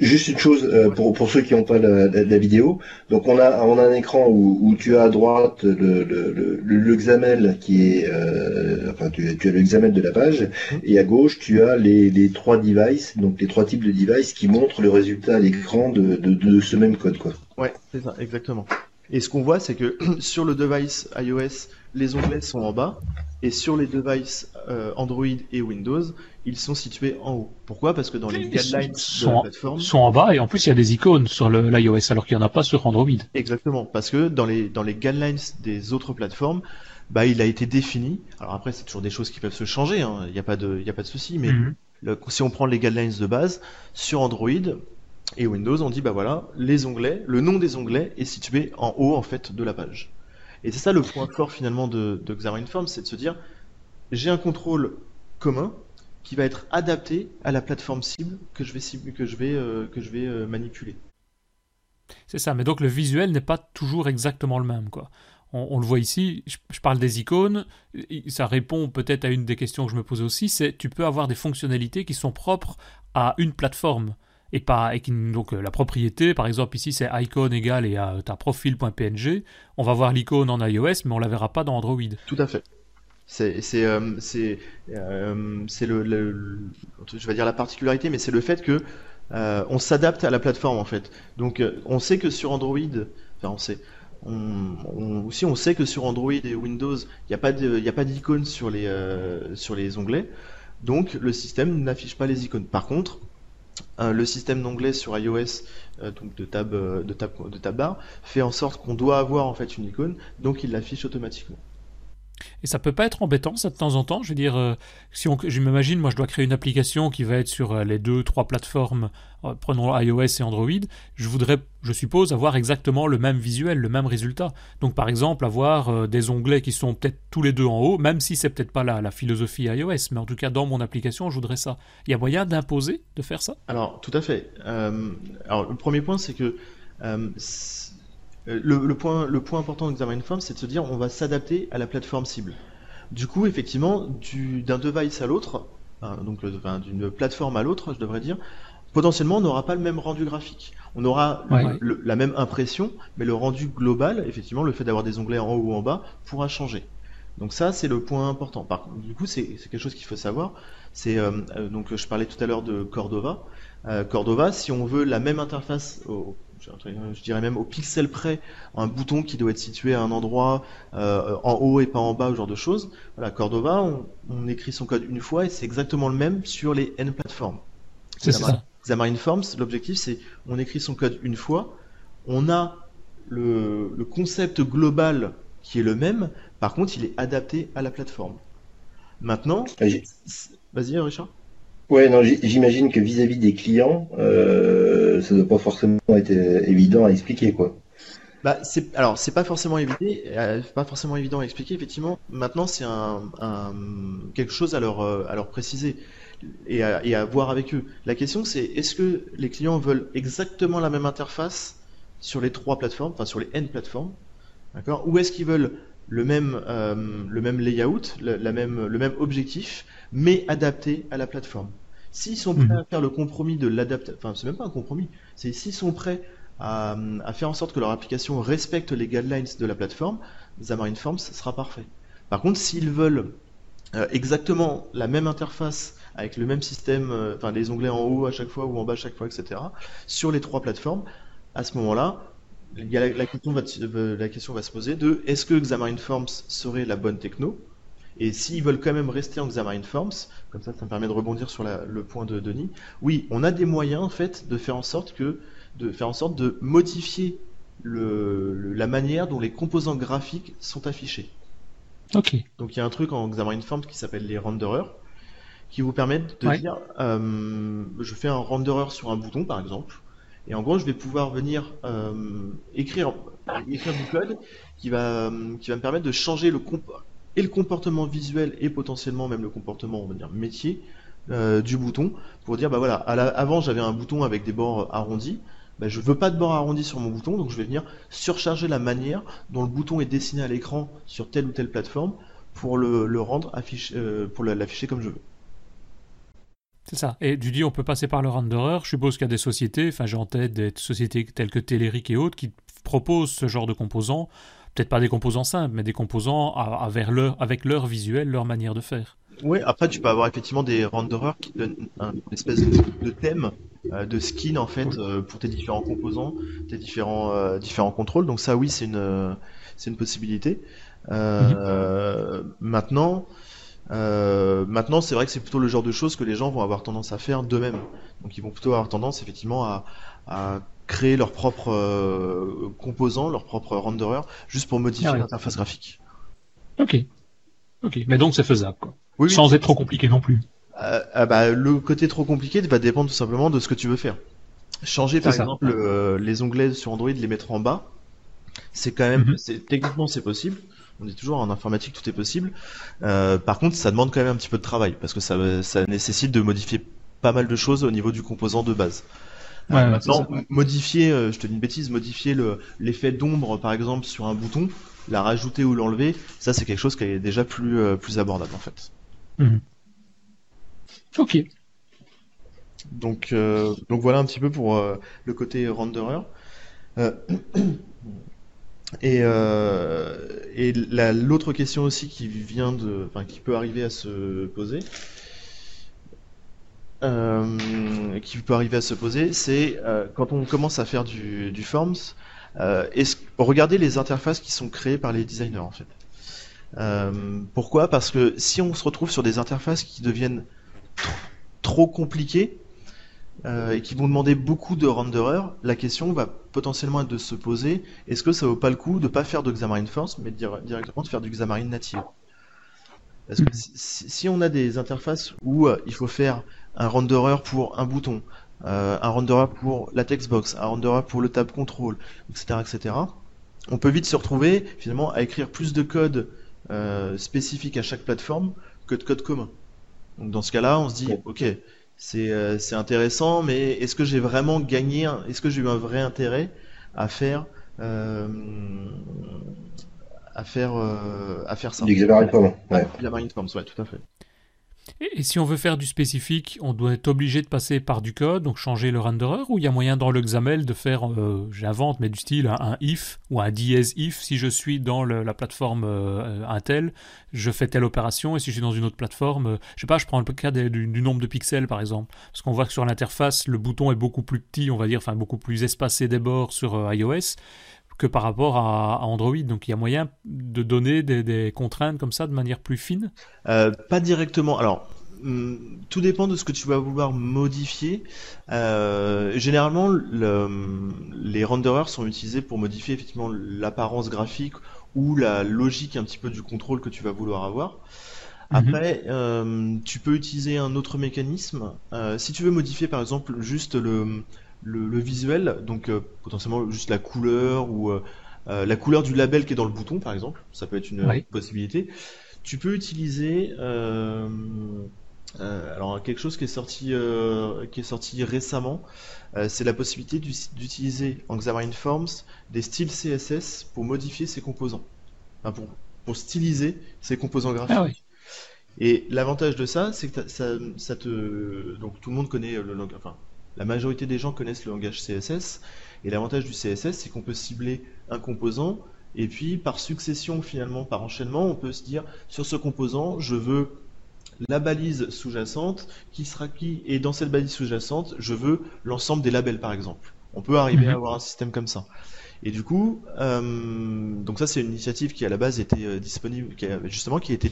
Juste une chose euh, pour, pour ceux qui n'ont pas la, la, vidéo. Donc on a on a un écran où, où tu as à droite le, le, le, le XAML qui est euh, enfin tu, tu, as le XAML de la page et à gauche tu as les, les trois devices donc les trois types de devices qui montrent le résultat à l'écran de, de, de, ce même code quoi. Ouais c'est ça exactement. Et ce qu'on voit c'est que sur le device iOS les onglets sont en bas et sur les devices euh, Android et Windows, ils sont situés en haut. Pourquoi? Parce que dans les guidelines sont, de la plateforme, sont en bas et en plus il y a des icônes sur l'iOS alors qu'il n'y en a pas sur Android. Exactement, parce que dans les dans les guidelines des autres plateformes, bah il a été défini. Alors après c'est toujours des choses qui peuvent se changer, hein. il n'y a pas de il a pas de souci, mais mhm. si on prend les guidelines de base sur Android et Windows, on dit bah voilà les onglets, le nom des onglets est situé en haut en fait de la page. Et c'est ça le point fort finalement de, de c'est de se dire j'ai un contrôle commun qui va être adapté à la plateforme cible que je vais, que je vais, euh, que je vais euh, manipuler. C'est ça, mais donc le visuel n'est pas toujours exactement le même. quoi. On, le voit ici, je, je, parle des icônes, ça répond peut-être à une des questions que je me pose aussi, c'est tu peux avoir des fonctionnalités qui sont propres à une plateforme et pas et qui, donc euh, la propriété. Par exemple ici c'est icon égale et à ta profil.png on va voir l'icône en iOS mais on la verra pas dans Android. Tout à fait. C'est c'est euh, euh, le, je vais dire la particularité mais c'est le fait que on s'adapte à la plateforme en fait. Donc on sait que sur Android enfin on sait aussi on sait que sur Android et Windows il n'y a pas de il a pas d'icône sur les sur les onglets. Donc le système n'affiche pas les icônes. Par contre euh, le système d'onglet sur iOS, euh, donc de tab, euh, de fait en sorte qu'on doit avoir en fait une icône, donc il l'affiche automatiquement. Et ça peut pas être embêtant, ça, de temps en temps Je veux dire, euh, si on, je m'imagine, moi, je dois créer une application qui va être sur euh, les deux, trois plateformes, euh, prenons iOS et Android. Je voudrais, je suppose, avoir exactement le même visuel, le même résultat. Donc, par exemple, avoir des onglets qui sont peut-être tous les deux en haut, même si c'est peut-être pas la, la philosophie iOS, mais en tout cas, dans mon application, je voudrais ça. Il y a moyen d'imposer, de faire ça? Alors, tout à fait. alors, le premier point, c'est que euh, le, point, le point important d'Examine Form, c'est de se dire on va s'adapter à la plateforme cible. Du coup, effectivement, d'un device à l'autre, donc d'une plateforme à l'autre, je devrais dire, potentiellement on n'aura pas le même rendu graphique. On aura la même impression, mais le rendu global, effectivement, le fait d'avoir des onglets en haut ou en bas, pourra changer. Donc ça, c'est le point important. Par, du coup, c'est quelque chose qu'il faut savoir. C'est euh, euh, donc je parlais tout à l'heure de Cordova. Cordova, si on veut la même interface au, je dirais même au pixel près, un bouton qui doit être situé à un endroit euh, en haut et pas en bas, ce genre de choses. Voilà, Cordova, on, écrit son code une fois et c'est exactement le même sur les N plateformes. C'est ça. Xamarin Forms, l'objectif c'est on écrit son code une fois, on a le, le concept global qui est le même, par contre il est adapté à la plateforme. Maintenant, vas-y Richard. Ouais, non, j'imagine que vis-à-vis des clients, euh, ça ne doit pas forcément être euh, évident à expliquer, quoi. bah, alors c'est pas forcément évident, euh, pas forcément évident à expliquer. Effectivement, maintenant c'est quelque chose à leur euh, préciser et à, et à voir avec eux. La question c'est est-ce que les clients veulent exactement la même interface sur les trois plateformes, enfin sur les N plateformes, d'accord, ou est-ce qu'ils veulent le même euh, le même layout, la même le même objectif, mais adapté à la plateforme? S'ils sont prêts mhm. à faire le compromis de l'adaptation, enfin c'est même pas un compromis, c'est s'ils sont prêts à, faire en sorte que leur application respecte les guidelines de la plateforme, Xamarin Forms sera parfait. Par contre, s'ils veulent euh, exactement la même interface avec le même système, euh, enfin les onglets en haut à chaque fois ou en bas à chaque fois, etc., sur les trois plateformes, à ce moment-là, la, question va, la question va se poser de est-ce que Xamarin Forms serait la bonne techno? Et s'ils veulent quand même rester en Xamarin Forms, comme ça, ça me permet de rebondir sur le point de Denis. Oui, on a des moyens en fait de faire en sorte que de faire en sorte de modifier le, la manière dont les composants graphiques sont affichés. Ok. Donc il y a un truc en Xamarin Forms qui s'appelle les renderers, qui vous permettent de dire, euh, je fais un renderer sur un bouton par exemple, et en gros je vais pouvoir venir euh, écrire, écrire du code qui va, qui va me permettre de changer le et le comportement visuel et potentiellement même le comportement on va dire métier euh, du bouton pour dire bah voilà avant j'avais un bouton avec des bords arrondis ben, je veux pas de bord arrondi sur mon bouton, donc je vais venir surcharger la manière dont le bouton est dessiné à l'écran sur telle ou telle plateforme pour le, rendre affiché, euh, pour l'afficher comme je veux. C'est ça. Et tu dis on peut passer par le renderer. Je suppose qu'il y a des sociétés, enfin j'ai en tête des sociétés telles que Telerik et autres qui proposent ce genre de composants. Peut-être pas des composants simples, mais des composants leur, avec leur visuel, leur manière de faire. Oui, après tu peux avoir effectivement des renderers qui donnent une espèce de, thème, euh, de skin en fait euh, pour tes différents composants, tes différents euh, différents contrôles. Donc ça oui c'est une c'est une possibilité. Mhm. Maintenant maintenant c'est vrai que c'est plutôt le genre de choses que les gens vont avoir tendance à faire d'eux-mêmes. Donc ils vont plutôt avoir tendance effectivement à, à créer leurs propres composants, leurs propres renderers, juste pour modifier ah l'interface graphique. Ok. Ok, mais donc c'est faisable quoi sans être trop compliqué non plus. Euh, ah bah, le côté trop compliqué va dépendre tout simplement de ce que tu veux faire. Changer par exemple euh, les onglets sur Android, les mettre en bas, c'est quand même, mhm. techniquement c'est possible. On dit toujours en informatique tout est possible. Euh, par contre, ça demande quand même un petit peu de travail parce que ça, ça nécessite de modifier pas mal de choses au niveau du composant de base. Ouais, maintenant, modifier, je te dis une bêtise, modifier l'effet d'ombre par exemple sur un bouton, la rajouter ou l'enlever, ça c'est quelque chose qui est déjà plus, plus abordable en fait. Mhm. Ok. Donc, euh, donc voilà un petit peu pour euh, le côté renderer. Euh, et et l'autre question aussi qui vient de, qui peut arriver à se poser, qui peut arriver à se poser, c'est quand on commence à faire du, forms, est regardez les interfaces qui sont créées par les designers en fait. Euh, pourquoi? Parce que si on se retrouve sur des interfaces qui deviennent trop compliquées euh, et qui vont demander beaucoup de renderers, la question va potentiellement être de se poser est-ce que ça vaut pas le coup de pas faire de Xamarin Force, mais directement de faire du Xamarin native Parce que si, on a des interfaces où euh, il faut faire un renderer pour un bouton, un renderer pour la textbox, un renderer pour le tab control, etc., etc., on peut vite se retrouver finalement à écrire plus de code euh, spécifique à chaque plateforme que de code commun. Donc dans ce cas-là, on se dit, ok, c'est euh, intéressant, mais est-ce que j'ai vraiment gagné, est-ce que j'ai eu un vrai intérêt à faire euh, à faire à faire ça? Xamarin Forms, ouais. Forms, ouais, tout à fait. Et, si on veut faire du spécifique, on doit être obligé de passer par du code, donc changer le renderer, ou il y a moyen dans le XAML de faire, euh, j'invente, mais du style un, if ou un dièse if. Si je suis dans la plateforme euh, Intel, je fais telle opération, et si je suis dans une autre plateforme, euh, je sais pas, je prends le cas du, nombre de pixels par exemple, parce qu'on voit que sur l'interface, le bouton est beaucoup plus petit, on va dire, enfin beaucoup plus espacé des bords sur iOS que par rapport à, Android. Donc il y a moyen de donner des, contraintes comme ça de manière plus fine? Euh, Pas directement. Alors, hmm, tout dépend de ce que tu vas vouloir modifier. Euh, généralement, les renderers sont utilisés pour modifier effectivement l'apparence graphique ou la logique un petit peu du contrôle que tu vas vouloir avoir. Mhm. Après, euh, tu peux utiliser un autre mécanisme. si tu veux modifier par exemple juste le, le, visuel, donc euh, potentiellement juste la couleur ou euh, la couleur du label qui est dans le bouton, par exemple, ça peut être une possibilité. Tu peux utiliser alors quelque chose qui est sorti, qui est sorti récemment, c'est la possibilité d'utiliser en Xamarin Forms des styles CSS pour modifier ses composants, pour, pour styliser ses composants graphiques. Ah et l'avantage de ça, c'est que ça, ça, te. Donc tout le monde connaît le langage. Enfin, la majorité des gens connaissent le langage CSS. Et l'avantage du CSS, c'est qu'on peut cibler un composant. Et puis, par succession, finalement, par enchaînement, on peut se dire sur ce composant, je veux la balise sous-jacente qui sera qui. Et dans cette balise sous-jacente, je veux l'ensemble des labels, par exemple. On peut arriver à mhm. avoir un système comme ça. Et du coup, euh, donc ça c'est une initiative qui à la base était euh, disponible, qui a, justement qui a été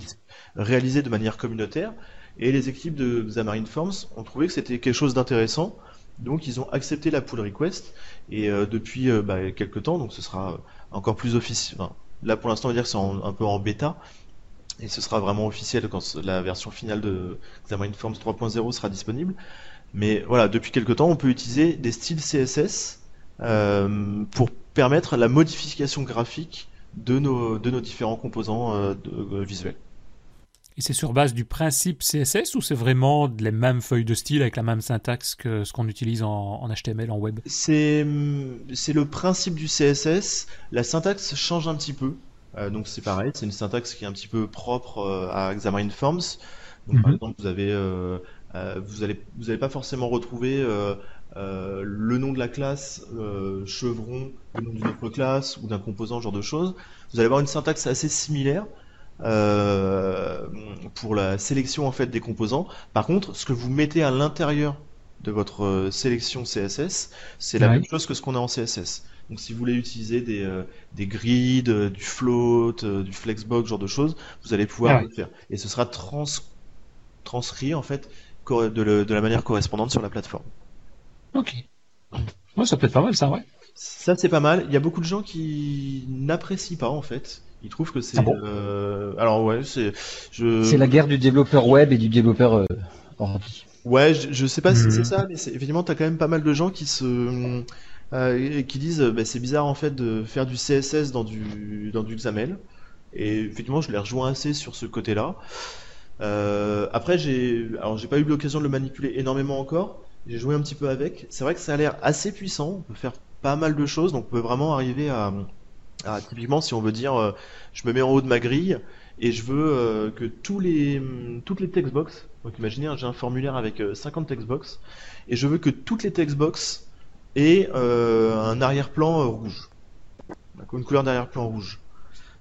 réalisée de manière communautaire. Et les équipes de Xamarin Forms ont trouvé que c'était quelque chose d'intéressant. Donc ils ont accepté la pull request et euh, depuis bah, quelques temps, donc ce sera encore plus officiel. là pour l'instant on va dire que c'est un peu en bêta et ce sera vraiment officiel quand la version finale de Xamarin Forms 3.0 sera disponible. Mais voilà, depuis quelques temps on peut utiliser des styles CSS euh, pour permettre la modification graphique de nos, différents composants euh, euh, visuels. Et c'est sur base du principe CSS ou c'est vraiment les mêmes feuilles de style avec la même syntaxe que ce qu'on utilise en, HTML, en web? C'est le principe du CSS. La syntaxe change un petit peu. donc c'est pareil, c'est une syntaxe qui est un petit peu propre à Xamarin Forms. Donc, Par mhm. exemple, vous avez, vous allez, vous n'allez pas forcément retrouver euh, le nom de la classe, euh, chevron, le nom d'une autre classe ou d'un composant, ce genre de choses. Vous allez avoir une syntaxe assez similaire euh, pour la sélection en fait des composants. Par contre, ce que vous mettez à l'intérieur de votre sélection CSS, c'est la même chose que ce qu'on a en CSS. Donc si vous voulez utiliser des, des grids, du float, du flexbox, ce genre de choses, vous allez pouvoir le faire. Et ce sera trans transcrit en fait de la manière correspondante sur la plateforme. Ok. Ouais, ça peut être pas mal, ça, ouais. Ça, c'est pas mal. Il y a beaucoup de gens qui n'apprécient pas, en fait. Ils trouvent que c'est. Ah euh... Alors, ouais, c'est. Je... C'est la guerre du développeur web et du développeur euh, Ouais, je, sais pas si c'est mhm. ça, mais effectivement, t'as quand même pas mal de gens qui se. Euh, qui disent bah, c'est bizarre en fait de faire du CSS dans du dans du XAML et effectivement je les rejoins assez sur ce côté là euh, après j'ai alors j'ai pas eu l'occasion de le manipuler énormément encore j'ai joué un petit peu avec. C'est vrai que ça a l'air assez puissant. On peut faire pas mal de choses. Donc on peut vraiment arriver à, typiquement si on veut dire, euh, je me mets en haut de ma grille et je veux euh, que tous les toutes les textbox. Donc imaginez, hein, j'ai un formulaire avec 50 euh, textbox et je veux que toutes les textbox aient un arrière-plan rouge. Une couleur d'arrière-plan rouge.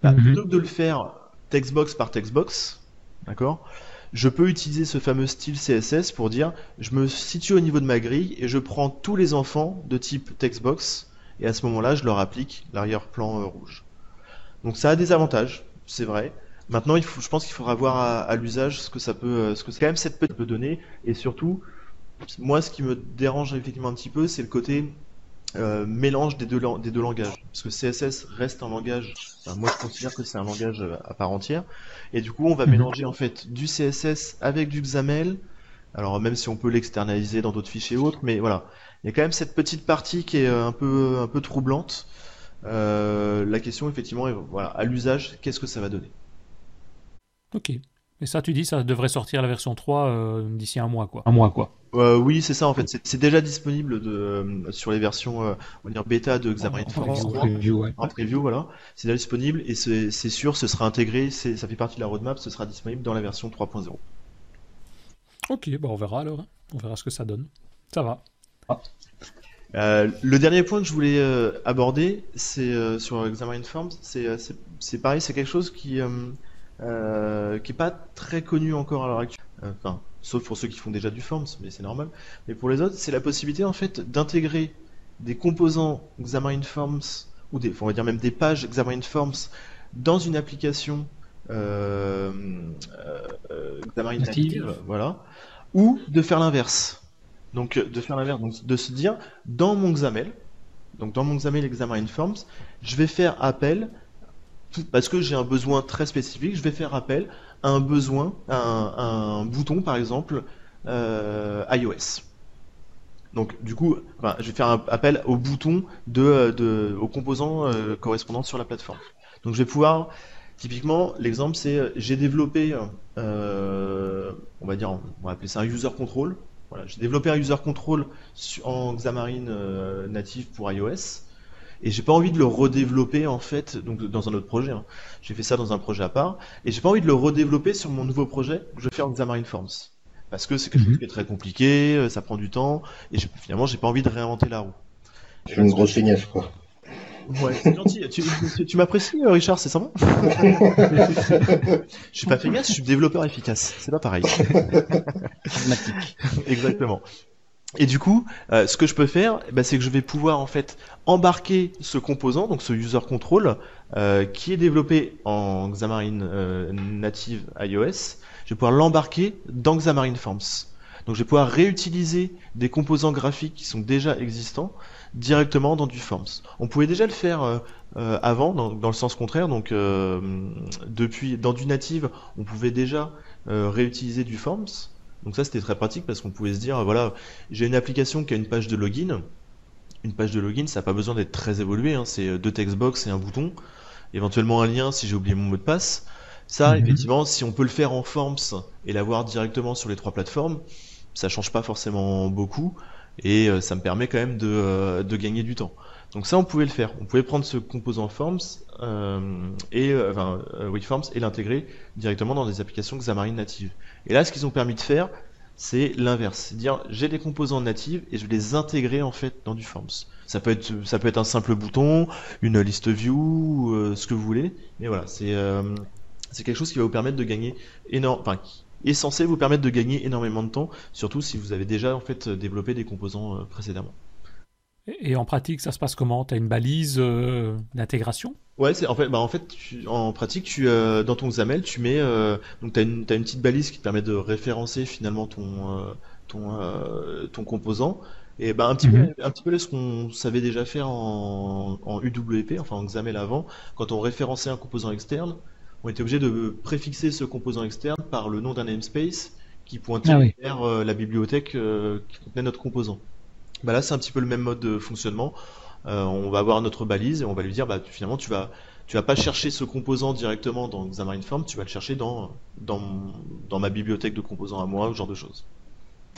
Bah, mhm. Plutôt que de le faire textbox par textbox, d'accord je peux utiliser ce fameux style CSS pour dire je me situe au niveau de ma grille et je prends tous les enfants de type textbox et à ce moment-là je leur applique l'arrière-plan euh, rouge. Donc ça a des avantages, c'est vrai. Maintenant, il faut, je pense qu'il faudra voir à, l'usage ce que ça peut, euh, ce que quand même cette petite peut donner et surtout, moi, ce qui me dérange effectivement un petit peu, c'est le côté euh, mélange des deux, des deux langages. Parce que CSS reste un langage, moi je considère que c'est un langage à part entière. Et du coup, on va mhm. mélanger en fait du CSS avec du XAML. Alors même si on peut l'externaliser dans d'autres fichiers autres, mais voilà, il y a quand même cette petite partie qui est euh, un peu un peu troublante. la question effectivement est voilà à l'usage, qu'est-ce que ça va donner? Ok. Et ça, tu dis, ça devrait sortir la version 3 euh, d'ici un mois, quoi. Un mois, quoi. Euh, oui, c'est ça, en fait. C'est déjà disponible de, euh, sur les versions, on va dire, bêta de Xamarin Forms. En preview, ouais. En preview, voilà. C'est déjà disponible et c'est sûr, ce sera intégré, ça fait partie de la roadmap, ce sera disponible dans la version 3.0. Ok, bah on verra alors. Hein. On verra ce que ça donne. Ça va. Ah. le dernier point que je voulais aborder, c'est sur Xamarin Forms. C'est pareil, c'est quelque chose qui euh, qui est pas très connu encore à l'heure actuelle. Euh, enfin, sauf pour ceux qui font déjà du Forms, mais c'est normal. Mais pour les autres, c'est la possibilité en fait d'intégrer des composants Xamarin Forms ou des, on va dire même des pages Xamarin Forms dans une application euh, euh, Xamarin Native, voilà, ou de faire l'inverse. Donc de faire l'inverse, donc de se dire dans mon XAML, donc dans mon XAML Xamarin Forms, je vais faire appel parce que j'ai un besoin très spécifique, je vais faire appel à un besoin, à un, bouton par exemple euh, iOS. Donc du coup, je vais faire appel au bouton de, de aux composants correspondants sur la plateforme. Donc je vais pouvoir Typiquement, l'exemple c'est j'ai développé, euh, on va dire, on va appeler ça un user control. Voilà, j'ai développé un user control en Xamarin euh, native pour iOS et j'ai pas envie de le redévelopper en fait donc dans un autre projet. Hein. J'ai fait ça dans un projet à part et j'ai pas envie de le redévelopper sur mon nouveau projet que je fais en Xamarin Forms parce que c'est quelque chose mhm. qui est très compliqué, euh, ça prend du temps et finalement j'ai pas envie de réinventer la roue. C'est une grosse feignasse quoi. Ouais, c'est gentil. Tu, m'apprécies, euh, Richard, c'est ça Je suis pas efficace, je suis développeur efficace. C'est pas pareil. Exactement. Et du coup, euh, ce que je peux faire, bah, c'est que je vais pouvoir en fait embarquer ce composant, donc ce user control, euh, qui est développé en Xamarin native iOS. Je vais pouvoir l'embarquer dans Xamarin Forms. Donc je vais pouvoir réutiliser des composants graphiques qui sont déjà existants directement dans du Forms. On pouvait déjà le faire euh, euh, avant, dans, le sens contraire. Donc, euh, depuis dans du native, on pouvait déjà réutiliser du Forms. Donc ça, c'était très pratique parce qu'on pouvait se dire, voilà, j'ai une application qui a une page de login. Une page de login, ça n'a pas besoin d'être très évolué. Hein. c'est deux textbox et un bouton, éventuellement un lien si j'ai oublié mon mot de passe. Ça, mhm. effectivement, si on peut le faire en Forms et l'avoir directement sur les trois plateformes, ça change pas forcément beaucoup et euh, ça me permet quand même de, euh, de, gagner du temps. Donc ça, on pouvait le faire. On pouvait prendre ce composant Forms euh, et et l'intégrer directement dans des applications Xamarin natives. Et là, ce qu'ils ont permis de faire, c'est l'inverse, c'est dire j'ai des composants natives et je vais les intégrer en fait dans du Forms. Ça peut être ça peut être un simple bouton, une liste view, ce que vous voulez, mais voilà, c'est quelque chose qui va vous permettre de gagner énorme, est censé vous permettre de gagner énormément de temps, surtout si vous avez déjà en fait développé des composants euh, précédemment. Et en pratique, ça se passe comment? Tu as une balise euh, d'intégration? Ouais, c'est en fait, bah en fait, en pratique, tu euh, dans ton XAML, tu mets donc une as une petite balise qui te permet de référencer finalement ton ton ton composant et bah un petit mhm. peu un petit peu ce qu'on savait déjà faire en, en UWP, enfin en XAML avant, quand on référençait un composant externe, on était obligé de préfixer ce composant externe par le nom d'un namespace qui pointait ah vers euh, la bibliothèque euh, qui contenait notre composant. Bah là, c'est un petit peu le même mode de fonctionnement. Euh, on va avoir notre balise et on va lui dire, bah, finalement, tu vas, tu vas pas chercher ce composant directement dans Xamarin Form, tu vas le chercher dans, dans, dans ma bibliothèque de composants à moi, ce genre de choses.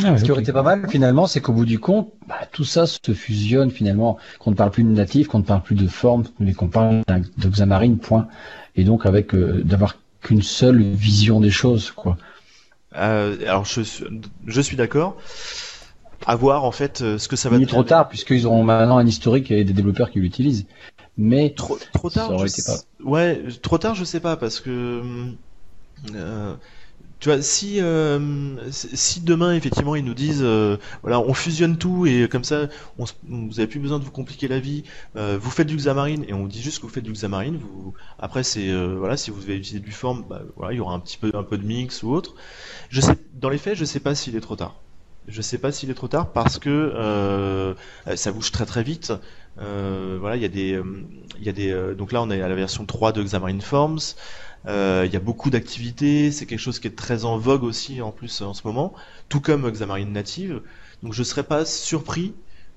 Ah ce qui aurait été pas mal finalement, c'est qu'au bout du compte, bah, tout ça se fusionne finalement, qu'on ne parle plus de natif, qu'on ne parle plus de forme, mais qu'on parle de Xamarin, point et donc avec euh, d'avoir qu'une seule vision des choses, quoi. Euh, alors je, je suis d'accord. À voir en fait euh, ce que ça va. Il est trop tard puisqu'ils auront maintenant un historique et des développeurs qui l'utilisent. Mais trop, trop tard. Ça aurait été pas... Ouais, trop tard, je sais pas parce que. Euh, tu vois, si euh, si demain effectivement ils nous disent euh, voilà on fusionne tout et comme ça vous avez plus besoin de vous compliquer la vie, euh, vous faites du Xamarin et on dit juste que vous faites du Xamarin, après c'est voilà si vous devez utiliser du form, bah, voilà il y aura un petit peu un peu de mix ou autre. Je sais dans les faits je sais pas s'il est trop tard. Je sais pas s'il est trop tard parce que ça bouge très très vite. voilà il y a des il y a des donc là on est à la version 3 de Xamarin Forms. Euh, il y a beaucoup d'activités, c'est quelque chose qui est très en vogue aussi en plus en ce moment, tout comme Xamarin Native. Donc je serais pas surpris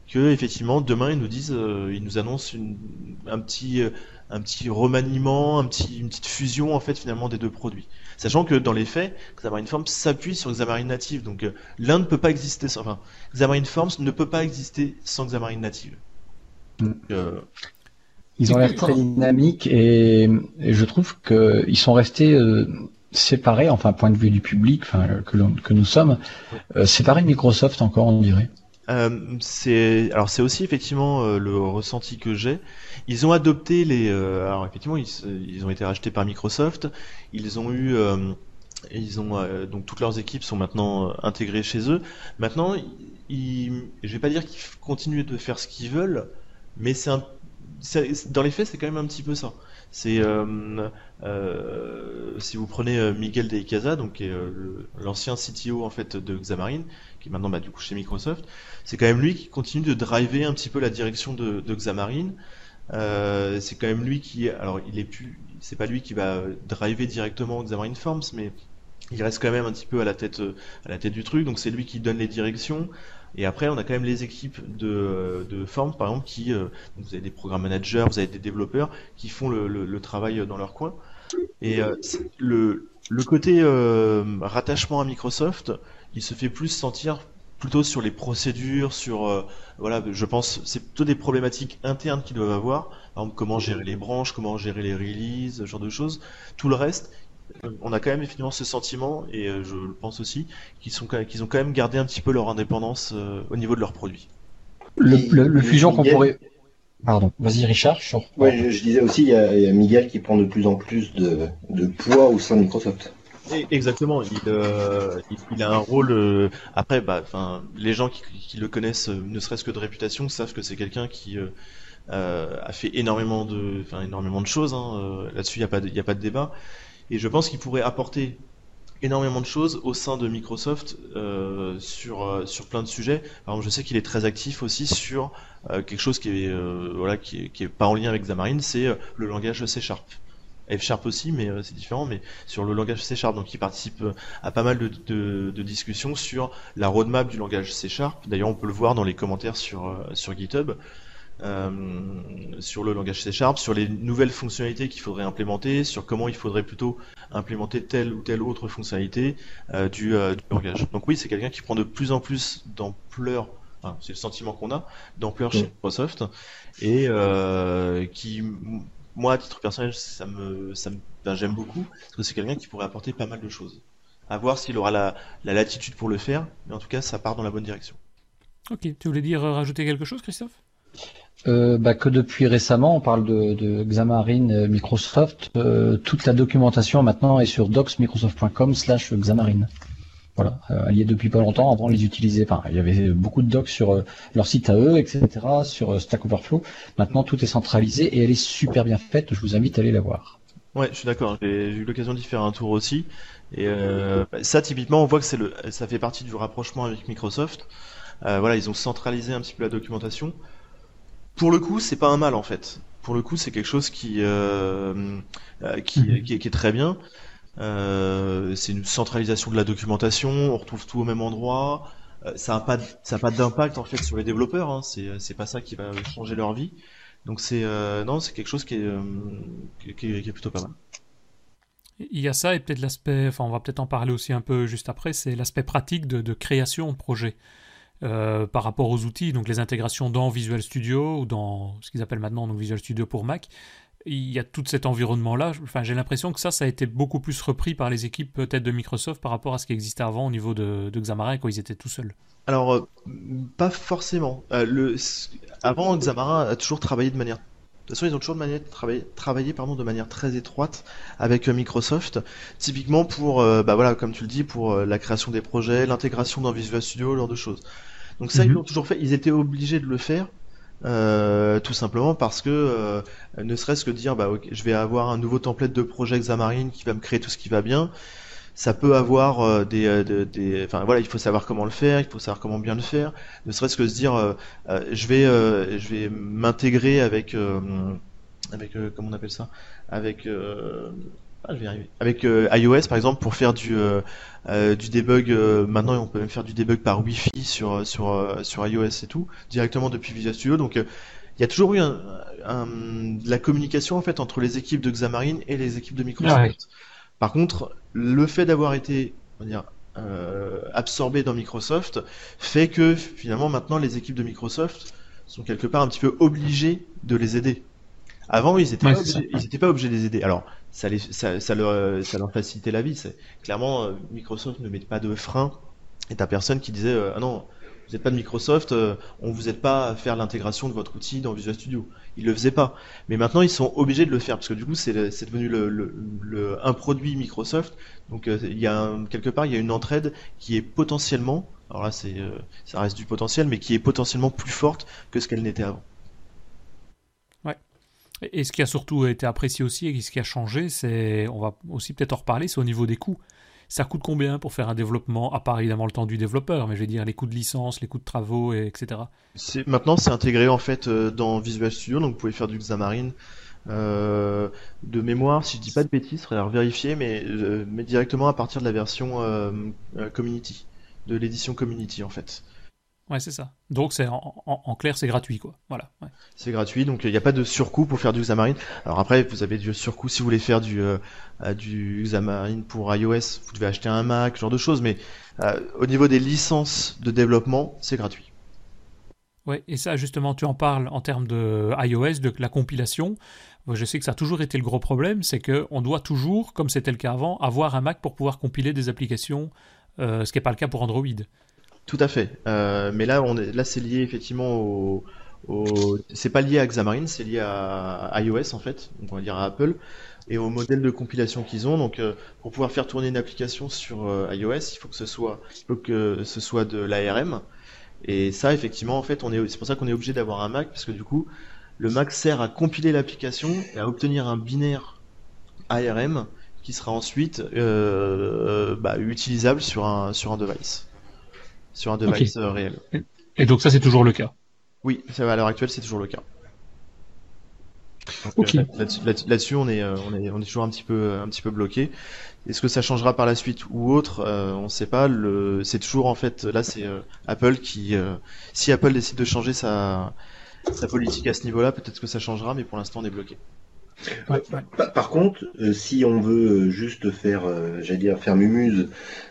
que effectivement demain ils nous disent, euh, ils nous annoncent un petit euh, un petit remaniement, un petit, une petite fusion en fait finalement des deux produits. Sachant que dans les faits, Xamarin Forms s'appuie sur Xamarin Native, donc l'un ne peut pas exister sans, enfin, Xamarin Forms ne peut pas exister sans Xamarin Native. Mm. Ils ont l'air très dynamiques et, je trouve qu'ils sont restés euh, séparés, enfin point de vue du public, enfin que, nous sommes, euh, séparés de Microsoft encore, on dirait. Euh, alors c'est aussi effectivement le ressenti que j'ai. Ils ont adopté les alors effectivement ils, ils, ont été rachetés par Microsoft. Ils ont eu ils ont donc toutes leurs équipes sont maintenant intégrées chez eux. Maintenant, ils, je vais pas dire qu'ils continuent de faire ce qu'ils veulent, mais c'est un dans les faits, c'est quand même un petit peu ça. C'est euh, euh, si vous prenez euh, Miguel de Icaza, donc l'ancien CTO en fait de Xamarin, qui est maintenant bah, du coup chez Microsoft, c'est quand même lui qui continue de driver un petit peu la direction de, de Xamarin. c'est quand même lui qui, alors il est plus, c'est pas lui qui va driver directement Xamarin Forms, mais il reste quand même un petit peu à la tête, à la tête du truc, donc c'est lui qui donne les directions. Et après, on a quand même les équipes de, de forme, par exemple, qui, vous avez des programmes managers, vous avez des développeurs qui font le, le, travail dans leur coin. Et le, le côté rattachement à Microsoft, il se fait plus sentir plutôt sur les procédures, sur euh, voilà, je pense c'est plutôt des problématiques internes qu'ils doivent avoir, par exemple comment gérer les branches, comment gérer les releases, ce genre de choses. Tout le reste, euh, on a quand même effectivement ce sentiment et euh, je le pense aussi qu'ils sont qu'ils ont quand même gardé un petit peu leur indépendance au niveau de leurs produits. Le, fusion qu'on pourrait Pardon, vas-y Richard. Je... je, disais aussi, il y, a, Miguel qui prend de plus en plus de, de poids au sein de Microsoft. Exactement, euh, il, il, a un rôle. Euh, après, bah, les gens qui, qui, le connaissent, euh, ne serait-ce que de réputation, savent que c'est quelqu'un qui a fait énormément de, enfin, énormément de choses. Hein, Là-dessus, il n'y a pas, de, a pas de débat. Et je pense qu'il pourrait apporter énormément de choses au sein de Microsoft sur sur plein de sujets. Exemple, je sais qu'il est très actif aussi sur quelque chose qui est voilà qui qui est, pas en lien avec Xamarin, c'est le langage C Sharp. F-Sharp aussi, mais euh, c'est différent, mais sur le langage C Sharp. Donc il participe euh, à pas mal de, discussions sur la roadmap du langage C Sharp. D'ailleurs, on peut le voir dans les commentaires sur, euh, sur GitHub. Sur le langage C Sharp, sur les nouvelles fonctionnalités qu'il faudrait implémenter, sur comment il faudrait plutôt implémenter telle ou telle autre fonctionnalité du, langage. Donc oui, c'est quelqu'un qui prend de plus en plus d'ampleur, c'est le sentiment qu'on a, d'ampleur chez Microsoft, et qui moi, à titre personnel, ça me, ça me, ben, j'aime beaucoup parce que c'est quelqu'un qui pourrait apporter pas mal de choses. À voir s'il aura la, la, latitude pour le faire, mais en tout cas, ça part dans la bonne direction. Ok, tu voulais dire euh, rajouter quelque chose, Christophe? Euh, bah, que depuis récemment, on parle de, de Xamarin euh, Microsoft. Euh, toute la documentation maintenant est sur docsmicrosoft.com/slash Xamarin. Voilà, elle est depuis pas longtemps. Avant, on les utilisait. Enfin, il y avait beaucoup de docs sur leur site à eux, etc., sur Stack Overflow. Maintenant, tout est centralisé et elle est super bien faite. Je vous invite à aller la voir. Ouais, je suis d'accord. J'ai eu l'occasion d'y faire un tour aussi. Et ça, typiquement, on voit que ça fait partie du rapprochement avec Microsoft. voilà, ils ont centralisé un petit peu la documentation. Pour le coup, c'est pas un mal en fait. Pour le coup, c'est quelque chose qui, mhm. qui, qui, est, très bien. Euh, c'est une centralisation de la documentation, on retrouve tout au même endroit. Euh, ça n'a pas, ça a pas d'impact en fait sur les développeurs. Hein. C'est, c'est pas ça qui va changer leur vie. Donc c'est, euh, non, c'est quelque chose qui est, qui, est, plutôt pas mal. Il y a ça et peut-être l'aspect, enfin on va peut-être en parler aussi un peu juste après, c'est l'aspect pratique de, de, création de projet euh, par rapport aux outils, donc les intégrations dans Visual Studio ou dans ce qu'ils appellent maintenant donc Visual Studio pour Mac il y a tout cet environnement-là. Enfin, j'ai l'impression que ça, ça a été beaucoup plus repris par les équipes peut-être de Microsoft par rapport à ce qui existait avant au niveau de, Xamarin quand ils étaient tout seuls. Alors, euh, pas forcément. Euh, le... Avant, Xamarin a toujours travaillé de manière. De toute façon, ils ont toujours de manière travailler, travaillé pardon, de manière très étroite avec euh, Microsoft, typiquement pour, bah voilà, comme tu le dis, pour la création des projets, l'intégration dans Visual Studio, genre de choses. Donc ça, ils mhm. l'ont toujours fait. Ils étaient obligés de le faire euh, tout simplement parce que euh, ne serait-ce que dire bah je vais avoir un nouveau template de projet Xamarin qui va me créer tout ce qui va bien ça peut avoir euh, des, des, enfin voilà il faut savoir comment le faire il faut savoir comment bien le faire ne serait-ce que se dire je vais je vais m'intégrer avec avec comment on appelle ça? Avec ah, je vais arriver. Avec euh, iOS par exemple pour faire du euh, euh, du debug. maintenant on peut même faire du debug par Wi-Fi sur sur sur iOS et tout directement depuis Visual Studio. Donc il y a toujours eu un, la communication en fait entre les équipes de Xamarin et les équipes de Microsoft. Par contre, le fait d'avoir été on va dire, absorbé dans Microsoft fait que finalement maintenant les équipes de Microsoft sont quelque part un petit peu obligées de les aider. Avant, ils n'étaient pas, pas, obligés de les aider. Alors, ça, les, ça, ça, leur, ça leur facilitait la vie. Clairement, euh, Microsoft ne met pas de frein. Et t'as personne qui disait euh, Ah non, vous n'êtes pas de Microsoft, euh, on vous aide pas à faire l'intégration de votre outil dans Visual Studio. Ils le faisaient pas. Mais maintenant, ils sont obligés de le faire parce que du coup, c'est devenu un produit Microsoft. Donc, il y a quelque part, il y a une entraide qui est potentiellement, alors là, c'est, ça reste du potentiel, mais qui est potentiellement plus forte que ce qu'elle n'était avant. Et ce qui a surtout été apprécié aussi et ce qui a changé, c'est, on va aussi peut-être en reparler, c'est au niveau des coûts. Ça coûte combien pour faire un développement, à part évidemment le temps du développeur, mais je veux dire les coûts de licence, les coûts de travaux, et etc. Maintenant, c'est intégré en fait euh, dans Visual Studio, donc vous pouvez faire du Xamarin de mémoire, si je dis pas de bêtises, faudrait vérifier, mais, mais directement à partir de la version Community, de l'édition Community en fait. Ouais, c'est ça. Donc c'est en, clair, c'est gratuit, quoi. Voilà. C'est gratuit, donc il n'y a pas de surcoût pour faire du Xamarin. Alors après, vous avez du surcoût si vous voulez faire du euh, du Xamarin pour iOS, vous devez acheter un Mac, ce genre de choses. Mais euh, au niveau des licences de développement, c'est gratuit. Ouais, et ça justement, tu en parles en termes de iOS, de la compilation. Je sais que ça a toujours été le gros problème, c'est que on doit toujours, comme c'était le cas avant, avoir un Mac pour pouvoir compiler des applications, euh, ce qui n'est pas le cas pour Android. Tout à fait. Euh, mais là, on est, là, c'est lié effectivement au, au c'est pas lié à Xamarin, c'est lié à iOS en fait, donc on va dire à Apple et au modèle de compilation qu'ils ont. Donc, euh, pour pouvoir faire tourner une application sur euh, iOS, il faut que ce soit, il faut que ce soit de l'ARM. Et ça, effectivement, en fait, on est, c'est pour ça qu'on est obligé d'avoir un Mac parce que du coup, le Mac sert à compiler l'application et à obtenir un binaire ARM qui sera ensuite bah, utilisable sur un sur un device sur un device euh, réel. Et donc ça c'est toujours le cas. Oui, à l'heure actuelle c'est toujours le cas. Euh, là-dessus, on est, euh, on est, on est toujours un petit peu, un petit peu bloqué. Est-ce que ça changera par la suite ou autre On ne sait pas. Le, c'est toujours en fait, là, c'est Apple qui, si Apple décide de changer sa, sa politique à ce niveau-là, peut-être que ça changera, mais pour l'instant, on est bloqué. Par, contre, euh, si on veut juste faire, euh, j'allais dire, faire mumuse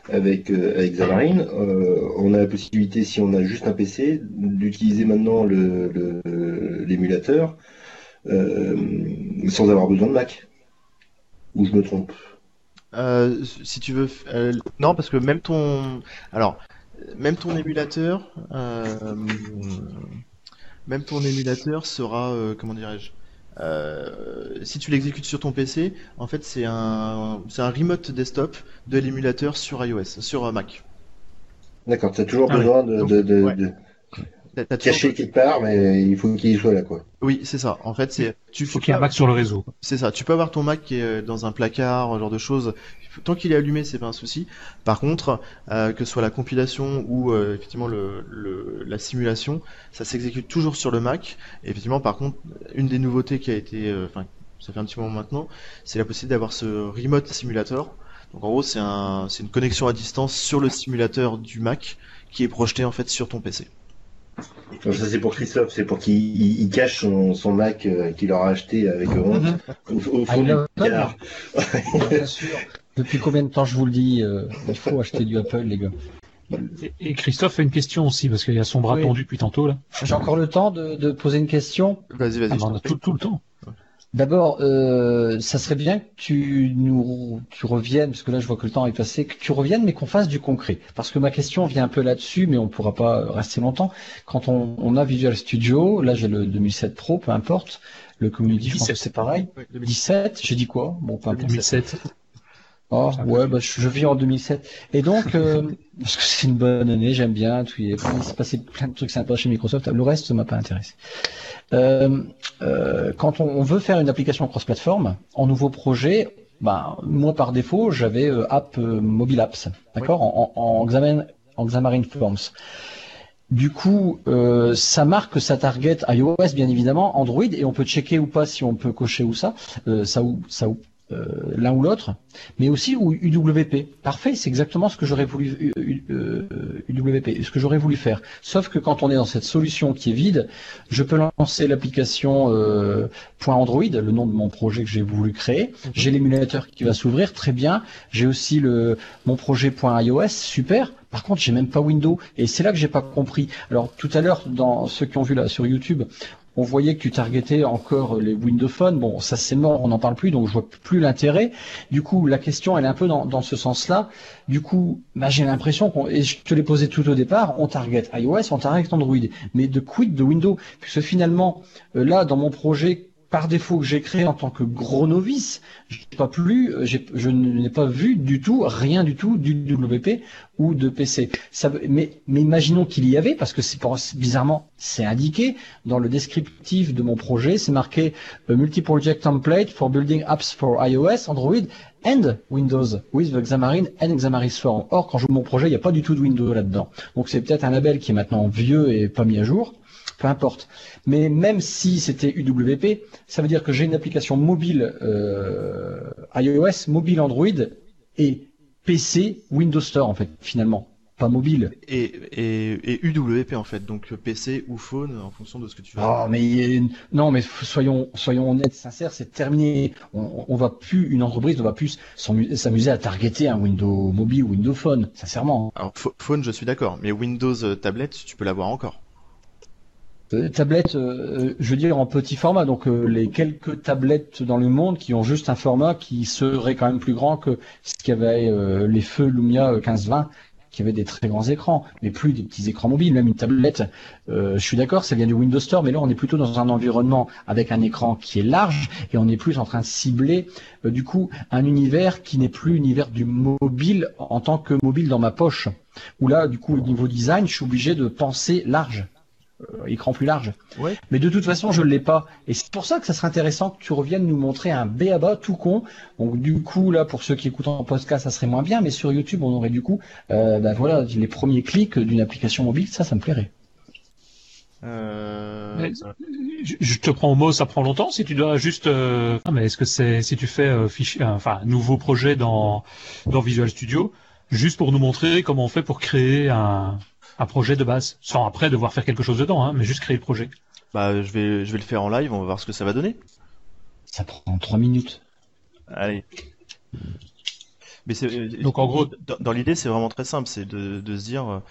avec, euh, avec Xamarin, on a la possibilité, si on a juste un PC, d'utiliser maintenant l'émulateur le, sans avoir besoin de Mac. Ou je me trompe Si tu veux, non, parce que même ton, alors, même ton émulateur, même ton émulateur sera, comment dirais-je euh, si tu l'exécutes sur ton PC, en fait, c'est un, c'est un remote desktop de l'émulateur sur iOS, sur Mac. D'accord, tu as toujours ah besoin de, de, de, caché quelque part, mais il faut qu'il soit là, quoi. Oui, c'est ça. En fait, c'est tu faut qu'il y ait un Mac sur le réseau. C'est ça. Tu peux avoir ton Mac qui est dans un placard, genre de choses. Tant qu'il est allumé, c'est pas un souci. Par contre, euh, que ce soit la compilation ou euh, effectivement le, la simulation, ça s'exécute toujours sur le Mac. Et effectivement, par contre, une des nouveautés qui a été, euh, enfin, ça fait un petit moment maintenant, c'est la possibilité d'avoir ce remote simulator. Donc en gros, c'est un, c'est une connexion à distance sur le simulateur du Mac qui est projeté en fait sur ton PC ça c'est pour Christophe, c'est pour qu'il cache son, son Mac euh, qu'il aura acheté avec honte mhm. au, fond du Bien sûr. Depuis combien de temps je vous le dis, euh, il faut acheter du Apple, les gars? Et, Christophe a une question aussi, parce qu'il a son bras tendu depuis tantôt là. J'ai encore le temps de, de, poser une question? Vas-y, vas-y. Ah, on a tout, tout le temps. D'abord, euh, ça serait bien que tu nous tu reviennes, parce que là je vois que le temps est passé, que tu reviennes, mais qu'on fasse du concret. Parce que ma question vient un peu là-dessus, mais on ne pourra pas rester longtemps. Quand on, a Visual Studio, là j'ai le 2007 Pro, peu importe, le Community, je pense que c'est pareil. 17, j'ai dit quoi? Bon, peu importe. 2007. Oh, ouais, bah, je, vis en 2007. Et donc, euh, parce que c'est une bonne année, j'aime bien, tout, il s'est passé plein de trucs sympas chez Microsoft, le reste, ça m'a pas intéressé. Euh, euh, quand on, veut faire une application cross-platform, en nouveau projet, ben, moi par défaut, j'avais euh, App Mobile Apps, d'accord, en, en, en Xamarin Forms. Du coup, ça marque que ça target iOS bien évidemment, Android, et on peut checker ou pas si on peut cocher ou ça, ça ou ça ou euh, l'un ou l'autre, mais aussi ou UWP. Parfait, c'est exactement ce que j'aurais voulu UWP, euh, ce que j'aurais voulu faire. Sauf que quand on est dans cette solution qui est vide, je peux lancer l'application euh, .android, le nom de mon projet que j'ai voulu créer. Mhm. J'ai l'émulateur qui va s'ouvrir, très bien. J'ai aussi le mon projet .iOS, super. Par contre, j'ai même pas Windows et c'est là que j'ai pas compris. Alors tout à l'heure, dans ceux qui ont vu là sur YouTube, on voyait que tu targetais encore les Windows Phone. Bon, ça c'est mort, on n'en parle plus, donc je vois plus l'intérêt. Du coup, la question, elle est un peu dans, ce sens-là. Du coup, bah, j'ai l'impression qu'on, et je te l'ai posé tout au départ, on target iOS, on target Android, mais de quid de Windows, puisque finalement, euh, là, dans mon projet par défaut que j'ai créé en tant que gros novice, pas plus, euh, je n'ai pas vu du tout, rien du tout du WP ou de PC. mais, imaginons qu'il y avait, parce que c'est bizarrement, c'est indiqué dans le descriptif de mon projet, c'est marqué euh, multi-project template for building apps for iOS, Android and Windows with Xamarin and Xamarin Form. Or, quand je joue mon projet, il n'y a pas du tout de Windows là-dedans. Donc c'est peut-être un label qui est maintenant vieux et pas mis à jour. Peu importe. Mais même si c'était UWP, ça veut dire que j'ai une application mobile euh, iOS, mobile Android et PC Windows Store en fait finalement pas mobile. Et, et, et, UWP en fait, donc PC ou phone en fonction de ce que tu veux. Oh, mais non, mais soyons soyons honnêtes, sincères, c'est terminé. On, on, va plus une entreprise ne va plus s'amuser à targeter un Windows mobile ou Windows Phone, sincèrement. Alors phone, je suis d'accord, mais Windows euh, tablette, tu peux l'avoir encore. Euh, tablette, euh, je veux dire en petit format, donc les quelques tablettes dans le monde qui ont juste un format qui serait quand même plus grand que ce qu'avait les feux Lumia 1520 qui avait des très grands écrans, mais plus des petits écrans mobiles, même une tablette. Euh, je suis d'accord, ça vient du Windows Store, mais là on est plutôt dans un environnement avec un écran qui est large et on est plus en train de cibler euh, du coup un univers qui n'est plus l'univers du mobile en tant que mobile dans ma poche. Où là, du coup, au niveau design, je suis obligé de penser large. Euh, écran plus large. Ouais. Mais de toute façon, je ne l'ai pas. Et c'est pour ça que ça serait intéressant que tu reviennes nous montrer un B.A.B.A. tout con. Donc du coup, là, pour ceux qui écoutent en podcast, ça serait moins bien. Mais sur YouTube, on aurait du coup, euh, ben voilà, les premiers clics d'une application mobile. Ça, ça me plairait. Euh... Je te prends au mot, ça prend longtemps. Si tu dois juste, euh... ah, mais est-ce que c'est si tu fais euh, fichier, enfin nouveau projet dans dans Visual Studio, juste pour nous montrer comment on fait pour créer un un projet de base, sans après devoir faire quelque chose dedans, hein, mais juste créer le projet. Bah, je vais, je vais le faire en live, on va voir ce que ça va donner. Ça prend 3 minutes. Allez. Mais c'est, euh, Donc en gros, dans, l'idée, c'est vraiment très simple, c'est de, de se dire,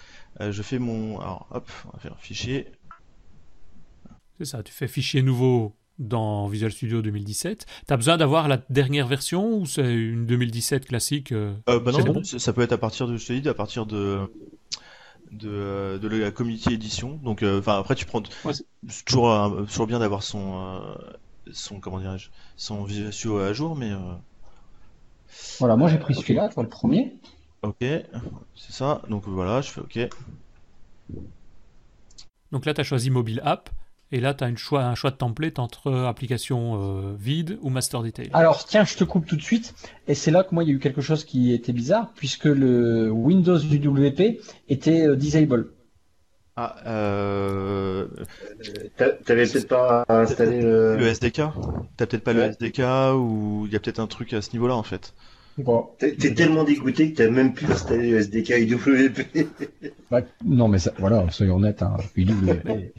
euh, je fais mon, alors hop, on va faire fichier. C'est ça, tu fais fichier nouveau dans Visual Studio 2017. Tu as besoin d'avoir la dernière version ou c'est une 2017 classique euh, euh, bah non, ça peut être à partir de, je te dis, à partir de de, de la community édition. Donc, euh, enfin, après, tu prends. c'est toujours, euh, toujours bien d'avoir son, euh, son, comment dirais-je, son Visual à jour, mais. Voilà, moi j'ai pris celui-là, le premier. Ok, c'est ça. Donc voilà, je fais OK. Donc là, tu as choisi Mobile App. Et là, tu as une choix, un choix de template entre application euh, vide ou master detail. Alors, tiens, je te coupe tout de suite. Et c'est là que moi, il y a eu quelque chose qui était bizarre, puisque le Windows du WP était euh, disable. Ah, euh... T'avais peut-être pas installé le... le SDK T'as peut-être pas le SDK ou il y a peut-être un truc à ce niveau-là en fait. Bon. T'es tellement dégoûté que t'as même pu installer le SDK IWP. Bah, non mais ça, voilà, soyons honnêtes, hein, IWP.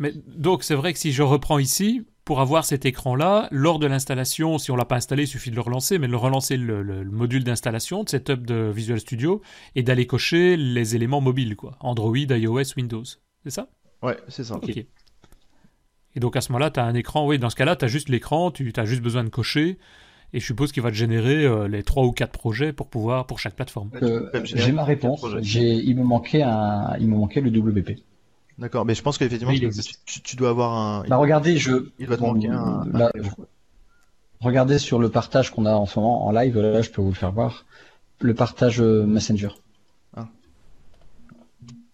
Mais donc c'est vrai que si je reprends ici, pour avoir cet écran-là, lors de l'installation, si on l'a pas installé, il suffit de le relancer, mais de relancer le, module d'installation de setup de Visual Studio et d'aller cocher les éléments mobiles, quoi. Android, iOS, Windows. C'est ça? Ouais, c'est ça. Ok. Et donc à ce moment-là, tu as un écran, oui, dans ce cas-là, tu as juste l'écran, tu as juste besoin de cocher, et je suppose qu'il va te générer euh, les trois ou quatre projets pour pouvoir, pour chaque plateforme. Euh, j'ai ma réponse, il me manquait un, il me manquait le WP. D'accord, mais je pense qu'effectivement, tu, dois avoir un. Bah, regardez, je. Il doit te manquer un. Regardez sur le partage qu'on a en ce moment en live, là, je peux vous le faire voir. Le partage euh, Messenger. Ah.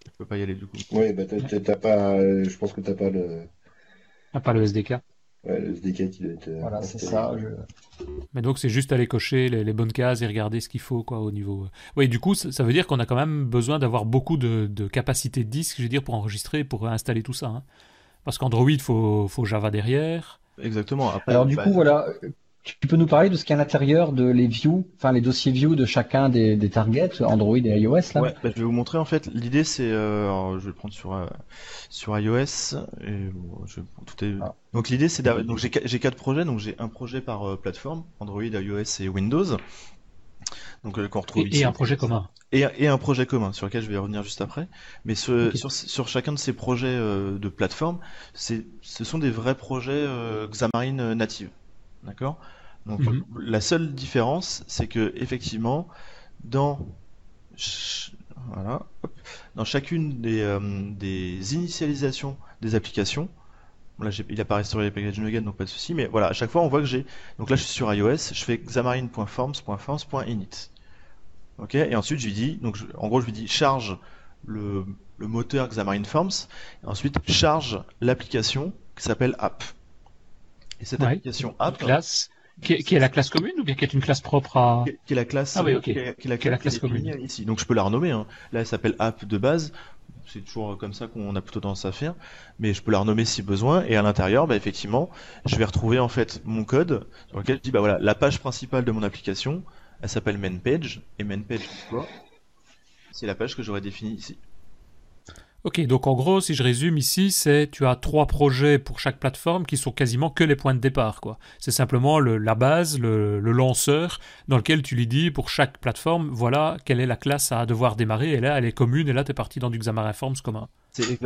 Je peux pas y aller du coup. Oui, bah t'as pas. Euh, je pense que t'as pas le. Ah, pas le SDK. Ouais, le SDK qui doit être. Euh, voilà, c'est ça. Mais donc c'est juste aller cocher les, bonnes cases et regarder ce qu'il faut quoi au niveau. Euh. Oui, du coup ça, veut dire qu'on a quand même besoin d'avoir beaucoup de, de, capacité de disque, je veux dire, pour enregistrer, pour installer tout ça. Hein. Parce qu'Android faut, faut Java derrière. Exactement. Alors du coup voilà, tu peux nous parler de ce qu'il y a à l'intérieur de les views, enfin les dossiers views de chacun des, des targets Android et iOS là? Ouais, bah, je vais vous montrer en fait. L'idée c'est, euh, je vais le prendre sur euh, sur iOS et je, tout est. Ah. Donc l'idée c'est donc j'ai j'ai quatre projets donc j'ai un projet par euh, plateforme Android, iOS et Windows. Donc qu'on retrouve et, ici. Et un projet commun. Et, et, un projet commun sur lequel je vais revenir juste après. Mais sur, sur, sur, chacun de ces projets de plateforme, c'est ce sont des vrais projets Xamarin native. D'accord? Donc mhm. la seule différence, c'est que effectivement, dans voilà, dans chacune des, euh, des initialisations des applications, là il apparaît sur les packages Nugget donc pas de souci, mais voilà, à chaque fois on voit que j'ai, donc là je suis sur iOS, je fais xamarin.forms.forms.init. Ok, et ensuite je lui dis, donc en gros je lui dis charge le, le moteur Xamarin Forms, et ensuite charge l'application qui s'appelle app. Et cette application app. Classe qui est, la classe commune ou bien qui est une classe propre à qui est la classe ah oui ok. qui est, la, classe commune. ici. Donc je peux la renommer hein. là elle s'appelle app de base. C'est toujours comme ça qu'on a plutôt tendance à faire, mais je peux la renommer si besoin, et à l'intérieur, bah, effectivement, je vais retrouver en fait mon code sur lequel je dis, bah voilà, la page principale de mon application, elle s'appelle mainpage, et mainpage, c'est la page que j'aurais définie ici. Ok, donc en gros, si je résume ici, c'est tu as trois projets pour chaque plateforme qui sont quasiment que les points de départ. quoi. C'est simplement le, la base, le, lanceur, dans lequel tu lui dis pour chaque plateforme, voilà quelle est la classe à devoir démarrer, et là elle est commune, et là tu es parti dans du Xamarin Forms commun.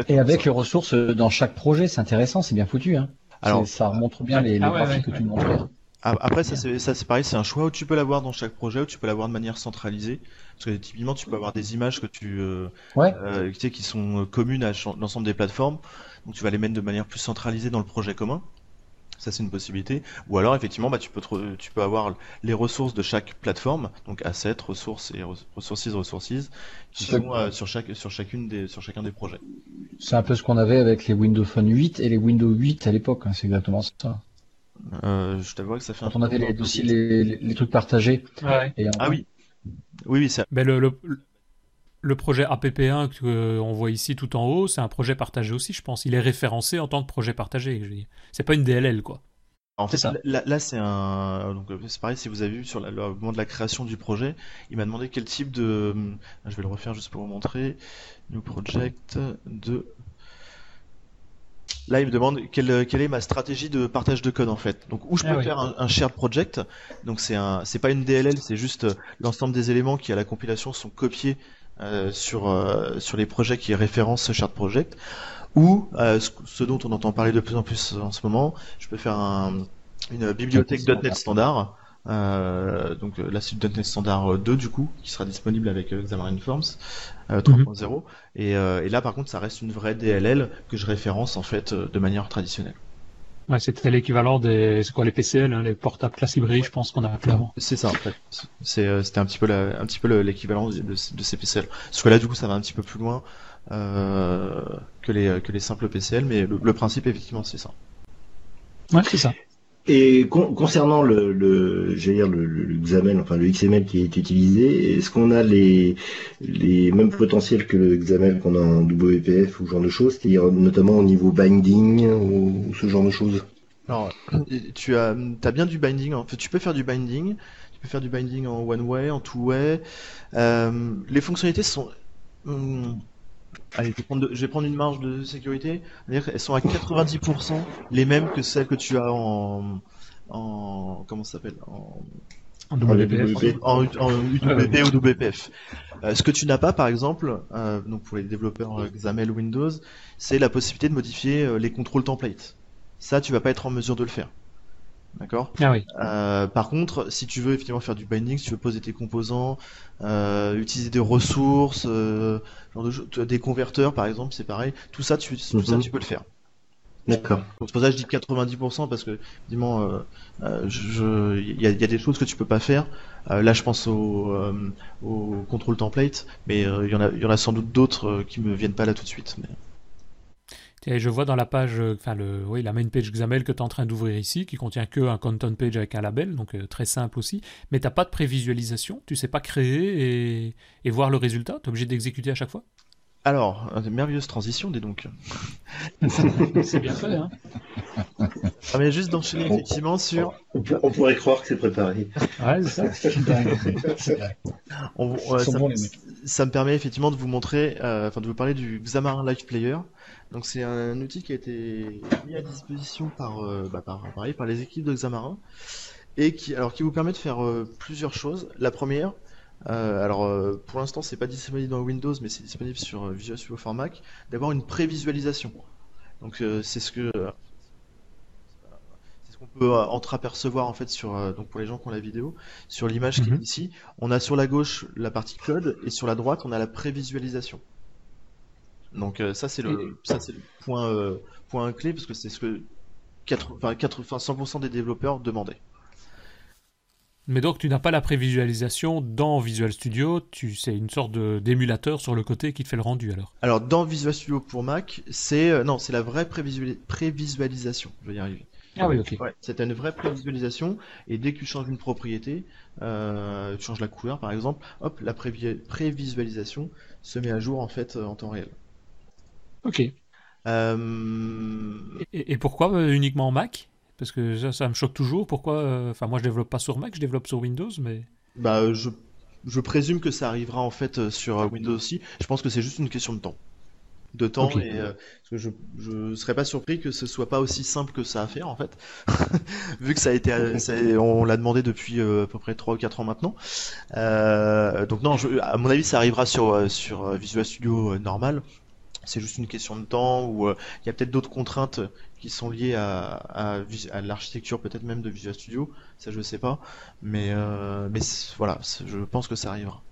Et avec les ressources dans chaque projet, c'est intéressant, c'est bien foutu. Hein. Alors, ça montre bien les, ah graphiques que tu montrais. Après, ça c'est pareil, c'est un choix où tu peux l'avoir dans chaque projet, où tu peux l'avoir de manière centralisée. Parce que typiquement, tu peux avoir des images que tu, euh, euh, tu sais, qui sont communes à l'ensemble des plateformes. Donc tu vas les mettre de manière plus centralisée dans le projet commun. Ça c'est une possibilité. Ou alors effectivement, bah, tu peux tu peux avoir les ressources de chaque plateforme, donc assets, ressources et ressources, ressources, qui sont euh, sur chaque sur chacune des sur chacun des projets. C'est un peu ce qu'on avait avec les Windows Phone 8 et les Windows 8 à l'époque. Hein, c'est exactement ça. Euh, je t'avoue que ça fait Quand un on avait les, aussi les, trucs partagés. ah oui. Oui, oui, ça. Le, le, le, projet APP1 qu'on voit ici tout en haut, c'est un projet partagé aussi, je pense. Il est référencé en tant que projet partagé. C'est pas une DLL, quoi. En fait, là, là c'est un. Donc, c'est pareil, si vous avez vu sur le moment de la création du projet, il m'a demandé quel type de. Je vais le refaire juste pour vous montrer. New project de Là, il me demande quelle, est ma stratégie de partage de code en fait. Donc où je peux ah faire un, shared project. Donc c'est un, c'est pas une DLL, c'est juste euh, l'ensemble des éléments qui à la compilation sont copiés euh, sur euh, sur les projets qui référencent ce shared project. Ou ce, dont on entend parler de plus en plus en ce moment, je peux faire une bibliothèque .NET standard donc euh, la suite .NET Standard 2 du coup, qui sera disponible avec euh, Xamarin Forms 3.0. Mhm. Et, et, là par contre ça reste une vraie DLL que je référence en fait de manière traditionnelle. Ouais, c'était l'équivalent des c'est quoi les PCL, hein, les portables classe hybride, je pense qu'on a appelé avant. C'est ça en fait. C'est c'était un petit peu la, un petit peu l'équivalent de, de, ces PCL. Parce que là du coup ça va un petit peu plus loin euh, que les que les simples PCL, mais le, le principe effectivement c'est ça. Ouais, c'est ça. Et concernant le, le, dire le, le, enfin le XML qui est utilisé, est-ce qu'on a les, les mêmes potentiels que le XAML qu'on a en WPF ou ce genre de choses, c'est-à-dire notamment au niveau binding ou, ce genre de choses? Alors, tu as, as bien du binding. En fait, tu peux faire du binding. Tu peux faire du binding en one way, en two way. Euh, les fonctionnalités sont hum, Allez, je vais, prendre, une marge de sécurité. Elles sont à 90% les mêmes que celles que tu as en, en comment ça s'appelle en, en WPF, en, UWP ou WPF. Euh, ce que tu n'as pas, par exemple, euh, donc pour les développeurs XAML Windows, c'est la possibilité de modifier euh, les contrôles templates. Ça, tu vas pas être en mesure de le faire. D'accord ah oui. Euh, par contre, si tu veux effectivement faire du binding, si tu veux poser tes composants, euh, utiliser des ressources, euh, genre de, des converteurs par exemple, c'est pareil. Tout ça, tu, tout ça, mhm. tu peux le faire. D'accord. C'est pour ça que je dis 90% parce que il y a, y, a, des choses que tu peux pas faire. là, je pense au, au contrôle template, mais il y en a, y en a sans doute d'autres qui me viennent pas là tout de suite. Mais... Et je vois dans la page, euh, enfin le, oui, la main page XAML que tu es en train d'ouvrir ici, qui contient que un content page avec un label, donc euh, très simple aussi, mais tu n'as pas de prévisualisation, tu sais pas créer et, et voir le résultat, tu es obligé d'exécuter à chaque fois? Alors, une merveilleuse transition, dis donc. c'est bien fait, hein ah, mais juste d'enchaîner effectivement sur. On, pourrait croire que c'est préparé. Ouais, c'est ça. on, ça, me permet effectivement de vous montrer, euh, enfin de vous parler du Xamarin Live Player. Donc c'est un outil qui a été mis à disposition par, euh, bah, par, pareil, par les équipes de Xamarin et qui, alors, qui vous permet de faire euh, plusieurs choses. La première, euh, alors pour l'instant c'est pas disponible dans Windows mais c'est disponible sur Visual Studio for Mac, d'avoir une prévisualisation. Donc c'est ce que c'est ce qu'on peut entreapercevoir en fait sur donc pour les gens qui ont la vidéo sur l'image qui est mhm. ici. On a sur la gauche la partie code et sur la droite on a la prévisualisation. Donc ça c'est le ça c'est le point point clé parce que c'est ce que 80, 80, 100% des développeurs demandaient. Mais donc tu n'as pas la prévisualisation dans Visual Studio, tu c'est une sorte d'émulateur sur le côté qui te fait le rendu alors. Alors dans Visual Studio pour Mac, c'est euh, non, c'est la vraie prévisualisation, je vais y arriver. Ah oui, ok. Ouais, c'est une vraie prévisualisation et dès que tu changes une propriété, euh, tu changes la couleur par exemple, hop, la prévisualisation se met à jour en fait euh, en temps réel. Ok. Et, pourquoi uniquement Mac? Parce que ça, ça, me choque toujours. Pourquoi Enfin, moi, je développe pas sur Mac, je développe sur Windows, mais. Bah, je je présume que ça arrivera en fait euh, sur euh, Windows aussi. Je pense que c'est juste une question de temps. De temps et euh, je je serais pas surpris que ce soit pas aussi simple que ça à faire en fait, vu que ça a été on l'a demandé depuis à peu près 3 ou 4 ans maintenant. donc non, à mon avis ça arrivera sur sur Visual Studio normal. C'est juste une question de temps ou il y a peut-être d'autres contraintes qui sont liées à, à, l'architecture peut-être même de Visual Studio, ça je sais pas, mais euh, mais voilà, je pense que ça arrivera.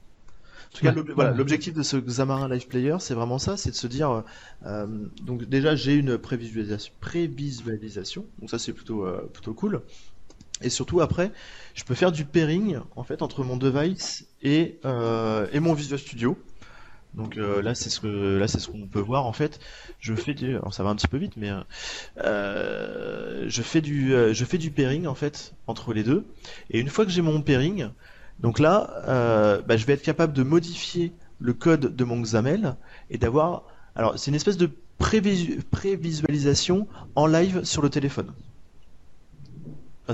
En tout cas, l'objectif de ce Xamarin Live Player, c'est vraiment ça, c'est de se dire, euh, donc déjà j'ai une prévisualisation, prévisualisation, donc ça c'est plutôt euh, plutôt cool. Et surtout après, je peux faire du pairing en fait entre mon device et, et mon Visual Studio. Donc euh, là c'est ce que là c'est ce qu'on peut voir en fait. Je fais du, alors ça va un petit peu vite, mais euh, je fais du euh, je fais du pairing en fait entre les deux. Et une fois que j'ai mon pairing, donc là bah, je vais être capable de modifier le code de mon XAML et d'avoir alors c'est une espèce de prévisualisation en live sur le téléphone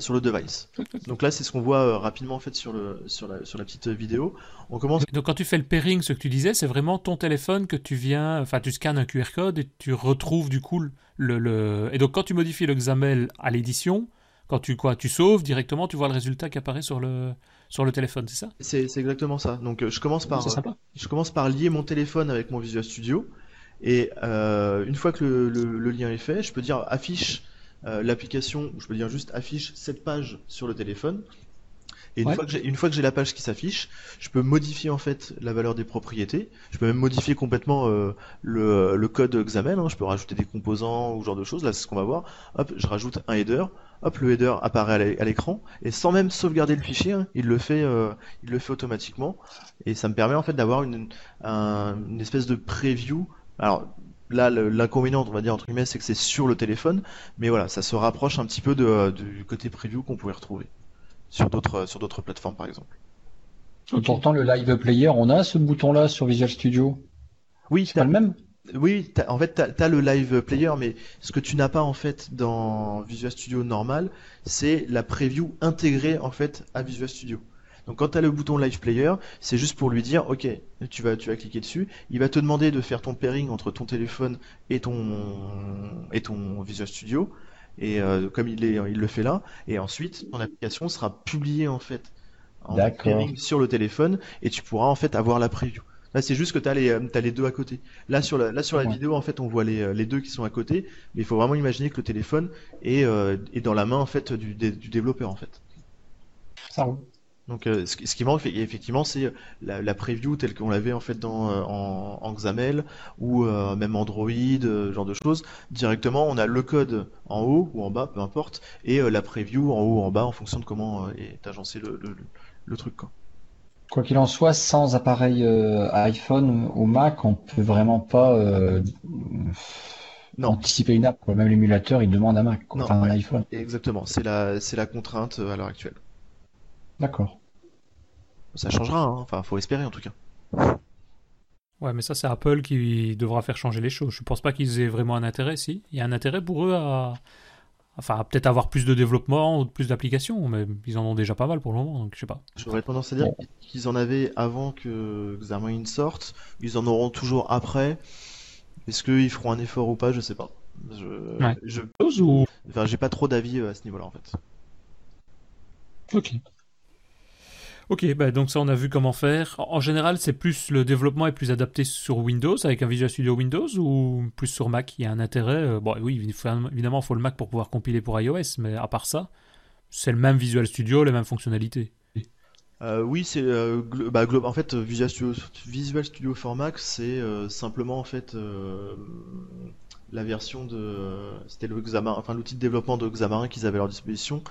sur le device. Donc là, c'est ce qu'on voit euh, rapidement en fait sur, le, sur, la, sur la petite vidéo. On commence. Donc quand tu fais le pairing, ce que tu disais, c'est vraiment ton téléphone que tu viens, enfin tu scannes un QR code et tu retrouves du coup le, le... et donc quand tu modifies le XAML à l'édition, quand tu quoi, tu sauves directement, tu vois le résultat qui apparaît sur le sur le téléphone, c'est ça? C'est exactement ça. Donc euh, je commence par je commence par lier mon téléphone avec mon Visual Studio et euh, une fois que le, le, lien est fait, je peux dire affiche euh, l'application, je peux dire juste affiche cette page sur le téléphone. Et une, fois que j'ai, une fois que j'ai la page qui s'affiche, je peux modifier en fait la valeur des propriétés. Je peux même modifier complètement euh, le, le, code XAML. Hein. Je peux rajouter des composants ou ce genre de choses. Là, c'est ce qu'on va voir. Hop, je rajoute un header. Hop, le header apparaît à l'écran et sans même sauvegarder le fichier, hein, il le fait, euh, il le fait automatiquement. Et ça me permet en fait d'avoir une, une espèce de preview. Alors, Là, l'inconvénient, on va dire entre guillemets, c'est que c'est sur le téléphone, mais voilà, ça se rapproche un petit peu de, du côté preview qu'on pouvait retrouver sur d'autres sur d'autres plateformes, par exemple. Pourtant, le Live Player, on a ce bouton-là sur Visual Studio. Oui, c'est pas le même? Oui, en fait, tu as, le Live Player, mais ce que tu n'as pas en fait dans Visual Studio normal, c'est la preview intégrée en fait à Visual Studio. Donc quand tu as le bouton Live Player, c'est juste pour lui dire OK, tu vas tu vas cliquer dessus, il va te demander de faire ton pairing entre ton téléphone et ton et ton Visual Studio et euh, comme il est il le fait là et ensuite ton application sera publiée en fait en pairing sur le téléphone et tu pourras en fait avoir la preview. Là, c'est juste que tu as, les, as les deux à côté. Là, sur la, là, sur la vidéo, en fait, on voit les, les deux qui sont à côté, mais il faut vraiment imaginer que le téléphone est, euh, est dans la main, en fait, du, du développeur, en fait. Ça roule. Donc, euh, ce, qui manque effectivement, c'est la, preview telle qu'on l'avait en fait dans euh, en, XAML ou euh, même Android, ce genre de choses. Directement, on a le code en haut ou en bas, peu importe, et la preview en haut ou en bas en fonction de comment est agencé le, truc. Quoi. qu'il en soit, sans appareil iPhone ou Mac, on peut vraiment pas anticiper une app. Même l'émulateur, il demande un Mac, enfin un iPhone. Exactement, c'est la c'est la contrainte à l'heure actuelle. D'accord. Ça changera, hein. enfin, faut espérer en tout cas. Ouais, mais ça, c'est Apple qui devra faire changer les choses. Je pense pas qu'ils aient vraiment un intérêt, si. Il y a un intérêt pour eux à. Enfin, peut-être avoir plus de développement ou plus d'applications, mais ils en ont déjà pas mal pour le moment, donc je sais pas. J'aurais tendance à dire qu'ils en avaient avant que Xamarin sorte, ils en auront toujours après. Est-ce qu'ils feront un effort ou pas, je sais pas. Je, je... Enfin, j'ai pas trop d'avis euh, à ce niveau-là en fait. Ok. Ok, bah donc ça on a vu comment faire. En général, c'est plus le développement est plus adapté sur Windows avec un Visual Studio Windows ou plus sur Mac. Il y a un intérêt. Euh, bon, oui, évidemment, il faut le Mac pour pouvoir compiler pour iOS, mais à part ça, c'est le même Visual Studio, les mêmes fonctionnalités. Euh, oui, c'est euh, bah, en fait Visual Studio, Visual Studio for Mac, c'est simplement en fait la version de c'était l'outil de développement de Xamarin qu'ils avaient à leur disposition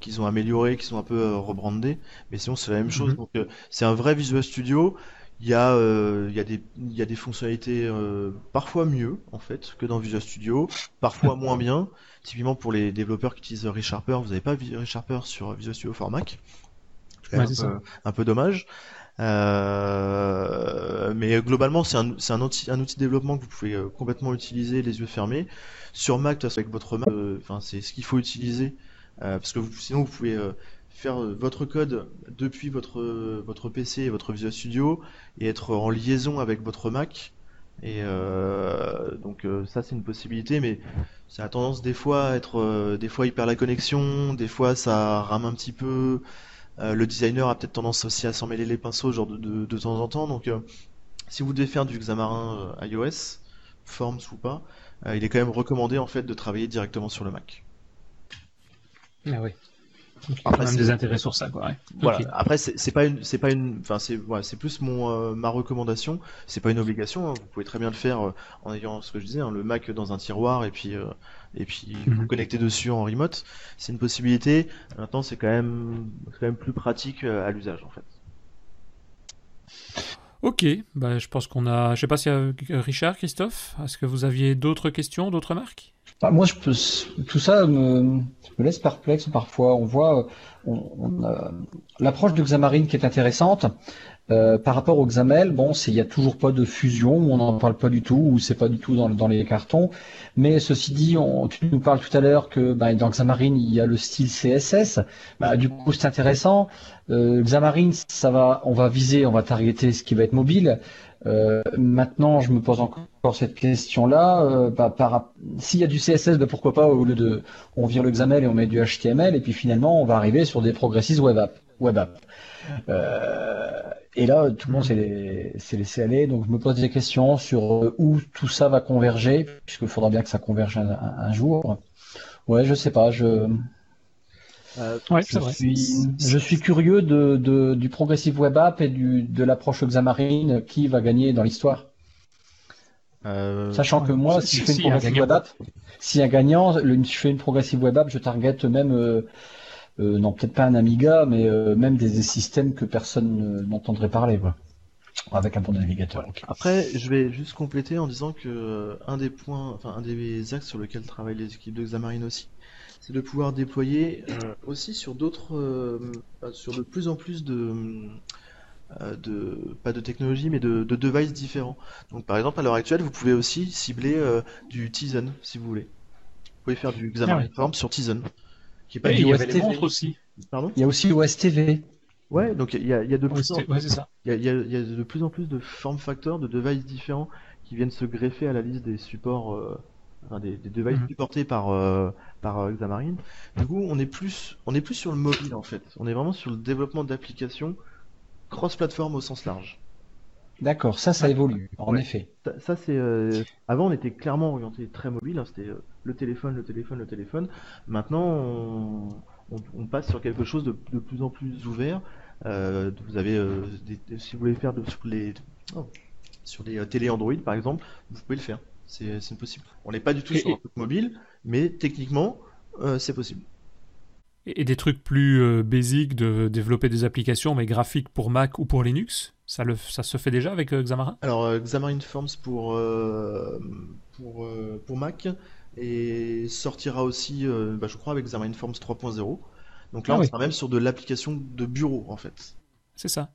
qu'ils ont amélioré, qui sont un peu euh, rebrandés, mais sinon c'est la même chose. Mhm. Donc euh, c'est un vrai Visual Studio. Il y a, euh, il y a des, il y a des fonctionnalités parfois mieux en fait que dans Visual Studio, parfois moins bien. Typiquement pour les développeurs qui utilisent ReSharper, vous n'avez pas ReSharper sur Visual Studio for Mac. un, peu, un, peu, dommage. mais globalement, c'est un, un, outil, un outil de développement que vous pouvez complètement utiliser les yeux fermés. Sur Mac, avec votre Mac, enfin, c'est ce qu'il faut utiliser parce que sinon vous pouvez faire votre code depuis votre, PC et votre Visual Studio et être en liaison avec votre Mac. Et donc ça c'est une possibilité, mais ça a tendance des fois à être, des fois il perd la connexion, des fois ça rame un petit peu. Euh, le designer a peut-être tendance aussi à s'en mêler les pinceaux genre de, temps en temps. Donc, euh, si vous devez faire du Xamarin euh, iOS, Forms ou pas, il est quand même recommandé en fait de travailler directement sur le Mac. Ah oui. Après, même des intérêts sur ça, quoi. Voilà. Après, c'est pas une, c'est pas une, enfin, c'est, c'est plus mon, ma recommandation. C'est pas une obligation. Hein. Vous pouvez très bien le faire en ayant ce que je disais, hein, le Mac dans un tiroir et puis et puis vous mhm. connecter dessus en remote, c'est une possibilité. Maintenant, c'est quand même, quand même plus pratique euh, à l'usage en fait. Ok, bah, je pense qu'on a. Je sais pas si euh, Richard, Christophe, est-ce que vous aviez d'autres questions, d'autres remarques? Bah, Moi, je peux... tout ça me... laisse perplexe parfois. On voit on, l'approche de Xamarin qui est intéressante. Euh, par rapport au XAML, bon, il n'y a toujours pas de fusion, on n'en parle pas du tout, ou c'est pas du tout dans, les cartons. Mais ceci dit, tu nous parles tout à l'heure que bah, dans Xamarin, il y a le style CSS. Bah, du coup, c'est intéressant. Euh, Xamarin, on va viser, on va targeter ce qui va être mobile. Euh, maintenant, je me pose encore cette question-là. Euh, bah, s'il y a du CSS, pourquoi pas au lieu de, on vire le XAML et on met du HTML, et puis finalement, on va arriver sur des progressives web app. Et là, tout le monde s'est laissé aller. Donc, je me pose des questions sur euh, où tout ça va converger, puisqu'il faudra bien que ça converge un, jour. Ouais, je sais pas. Je, euh, je, suis, je suis curieux de, du Progressive Web App et du, de l'approche Xamarin qui va gagner dans l'histoire? Euh, Sachant que moi, si, je fais une Progressive Web App, si un gagnant, si je fais une Progressive Web App, je target même euh, non peut-être pas un Amiga, mais euh, même des, systèmes que personne n'entendrait parler, avec un bon navigateur. Après, je vais juste compléter en disant que euh, un des points, enfin un des axes sur lesquels travaillent les équipes de Xamarin aussi, c'est de pouvoir déployer aussi sur d'autres, sur de plus en plus de, de pas de technologies mais de, de, devices différents. Donc par exemple à l'heure actuelle, vous pouvez aussi cibler du Tizen si vous voulez. Vous pouvez faire du Xamarin ah Form sur Tizen il y avait les montres aussi. Pardon il y a aussi OS TV. Ouais, donc il y a, de plus en... Il, y a, de plus en plus de form factors, de devices différents qui viennent se greffer à la liste des supports, euh, des, devices mhm. supportés par euh, par euh, Xamarin. Du coup, on est plus on est plus sur le mobile en fait. On est vraiment sur le développement d'applications cross-platform au sens large. D'accord, ça, ça évolue, en effet. Ça, c'est. Euh, avant, on était clairement orienté très mobile. Hein, c'était euh, le téléphone, le téléphone, le téléphone. Maintenant, on, passe sur quelque chose de, plus en plus ouvert. Euh, vous avez, si vous voulez faire sur les, oh, sur les télé Android, par exemple, vous pouvez le faire. C'est possible. On n'est pas du tout sur un truc mobile, mais techniquement, c'est possible. Et des trucs plus basiques de développer des applications, mais graphiques pour Mac ou pour Linux ça, le, ça se fait déjà avec euh, Xamarin? Alors, euh, Xamarin Forms pour, euh, pour, pour Mac et sortira aussi, bah, je crois, avec Xamarin Forms 3.0. Donc là, ah on sera même sur de l'application de bureau, en fait. C'est ça.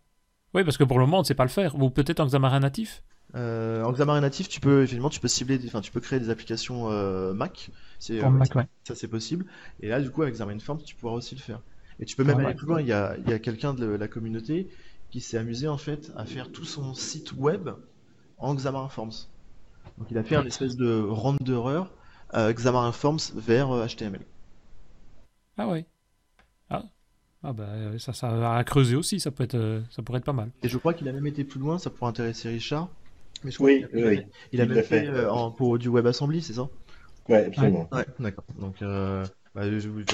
Oui, parce que pour le moment, on ne sait pas le faire. Ou peut-être en Xamarin natif? En Xamarin natif, tu peux, effectivement, tu peux cibler, enfin, tu peux créer des applications Mac. C'est, Mac, ouais. Ça, c'est possible. Et là, du coup, avec Xamarin Forms, tu pourras aussi le faire. Et tu peux même aller plus loin. Il y a, il y a quelqu'un de la communauté qui s'est amusé en fait à faire tout son site web en Xamarin Forms. Donc il a fait un espèce de renderer euh, Xamarin Forms vers HTML. Euh, ah ouais. Ah. ah bah ça, ça a creusé aussi, ça peut être, euh, ça pourrait être pas mal. Et je crois qu'il a même été plus loin, ça pourrait intéresser Richard. Mais oui, il, oui, il a, même fait, pour du WebAssembly, c'est ça? Ouais, absolument. Ouais, d'accord. Donc bah,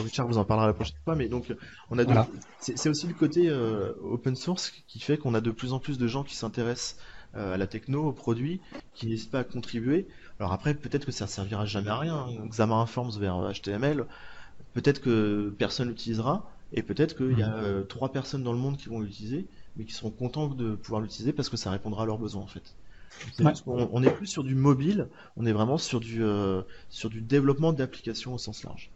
Richard vous en parlera la prochaine fois, mais donc on a c'est aussi le côté euh, open source qui fait qu'on a de plus en plus de gens qui s'intéressent euh, à la techno, aux produits, qui n'hésitent pas à contribuer. Alors après, peut-être que ça servira jamais à rien. Xamarin Forms vers HTML, peut-être que personne l'utilisera, et peut-être qu'il y a mm. euh, trois personnes dans le monde qui vont l'utiliser, mais qui seront contents de pouvoir l'utiliser parce que ça répondra à leurs besoins en fait. On, est plus sur du mobile, on est vraiment sur du, sur du développement d'applications au sens large.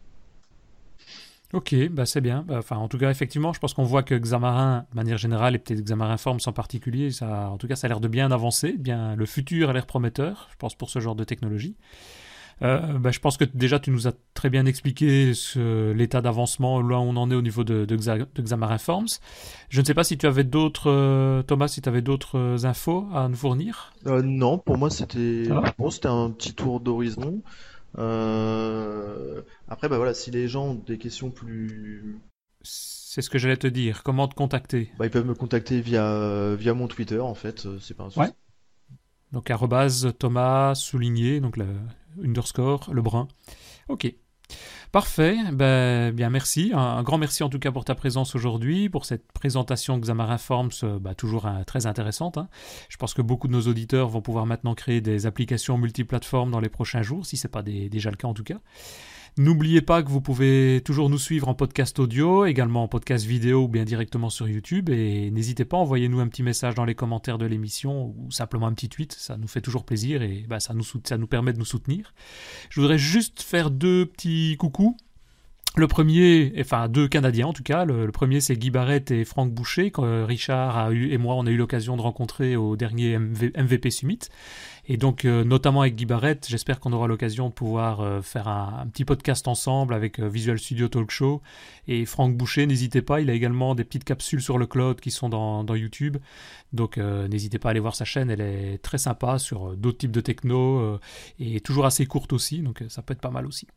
Ok, bah c'est bien. Bah, enfin, en tout cas, effectivement, je pense qu'on voit que Xamarin, de manière générale, et peut-être Xamarin Forms en particulier, ça, en tout cas, ça a l'air de bien avancer. Bien, le futur a l'air prometteur, je pense, pour ce genre de technologie. Euh, bah, je pense que déjà tu nous as très bien expliqué l'état d'avancement, là où on en est au niveau de, de, Xamarin Forms. Je ne sais pas si tu avais d'autres, euh, Thomas, si tu avais d'autres infos à nous fournir. non, pour moi c'était bon, c'était un petit tour d'horizon. Euh, après, bah voilà, si les gens ont des questions plus. C'est ce que j'allais te dire. Comment te contacter? Bah, Ils peuvent me contacter via, via mon Twitter, en fait. Euh, c'est pas un souci. Ouais. Donc, arrobase Thomas souligné, donc le underscore, le brun. Ok. Parfait, ben, bien merci. Un, grand merci en tout cas pour ta présence aujourd'hui, pour cette présentation Xamarin Forms, euh, bah, toujours très intéressante. Hein. Je pense que beaucoup de nos auditeurs vont pouvoir maintenant créer des applications multiplateformes dans les prochains jours, si ce n'est pas déjà le cas en tout cas. N'oubliez pas que vous pouvez toujours nous suivre en podcast audio, également en podcast vidéo ou bien directement sur YouTube. Et n'hésitez pas, envoyez-nous un petit message dans les commentaires de l'émission ou simplement un petit tweet. Ça nous fait toujours plaisir et bah, ça, nous, permet de nous soutenir. Je voudrais juste faire deux petits coucous. Le premier, enfin deux Canadiens en tout cas. Le, premier c'est Guy Barrett et Franck Boucher, que euh, Richard et moi on a eu l'occasion de rencontrer au dernier MVP Summit. Et donc euh, notamment avec Guy Barrett, j'espère qu'on aura l'occasion de pouvoir euh, faire un, petit podcast ensemble avec Visual Studio Talk Show. Et Franck Boucher, n'hésitez pas, il a également des petites capsules sur le cloud qui sont dans, dans YouTube. Donc n'hésitez pas à aller voir sa chaîne, elle est très sympa sur d'autres types de techno et toujours assez courte aussi, donc ça peut être pas mal aussi.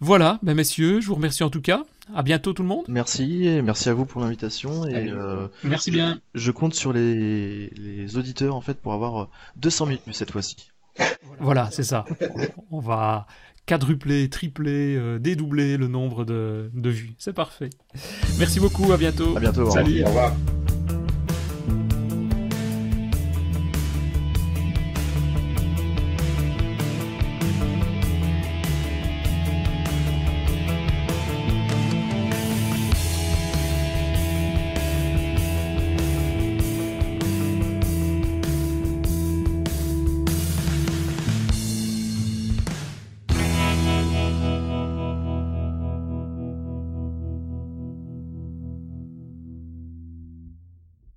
Voilà, ben messieurs, je vous remercie en tout cas. À bientôt tout le monde. Merci, et merci à vous pour l'invitation. Et euh, merci bien. Je compte sur les, auditeurs en fait pour avoir 200 000 vues cette fois-ci. Voilà, c'est ça. On va quadrupler, tripler, euh, dédoubler le nombre de, de vues. C'est parfait. Merci beaucoup, à bientôt. À bientôt. Salut, au revoir.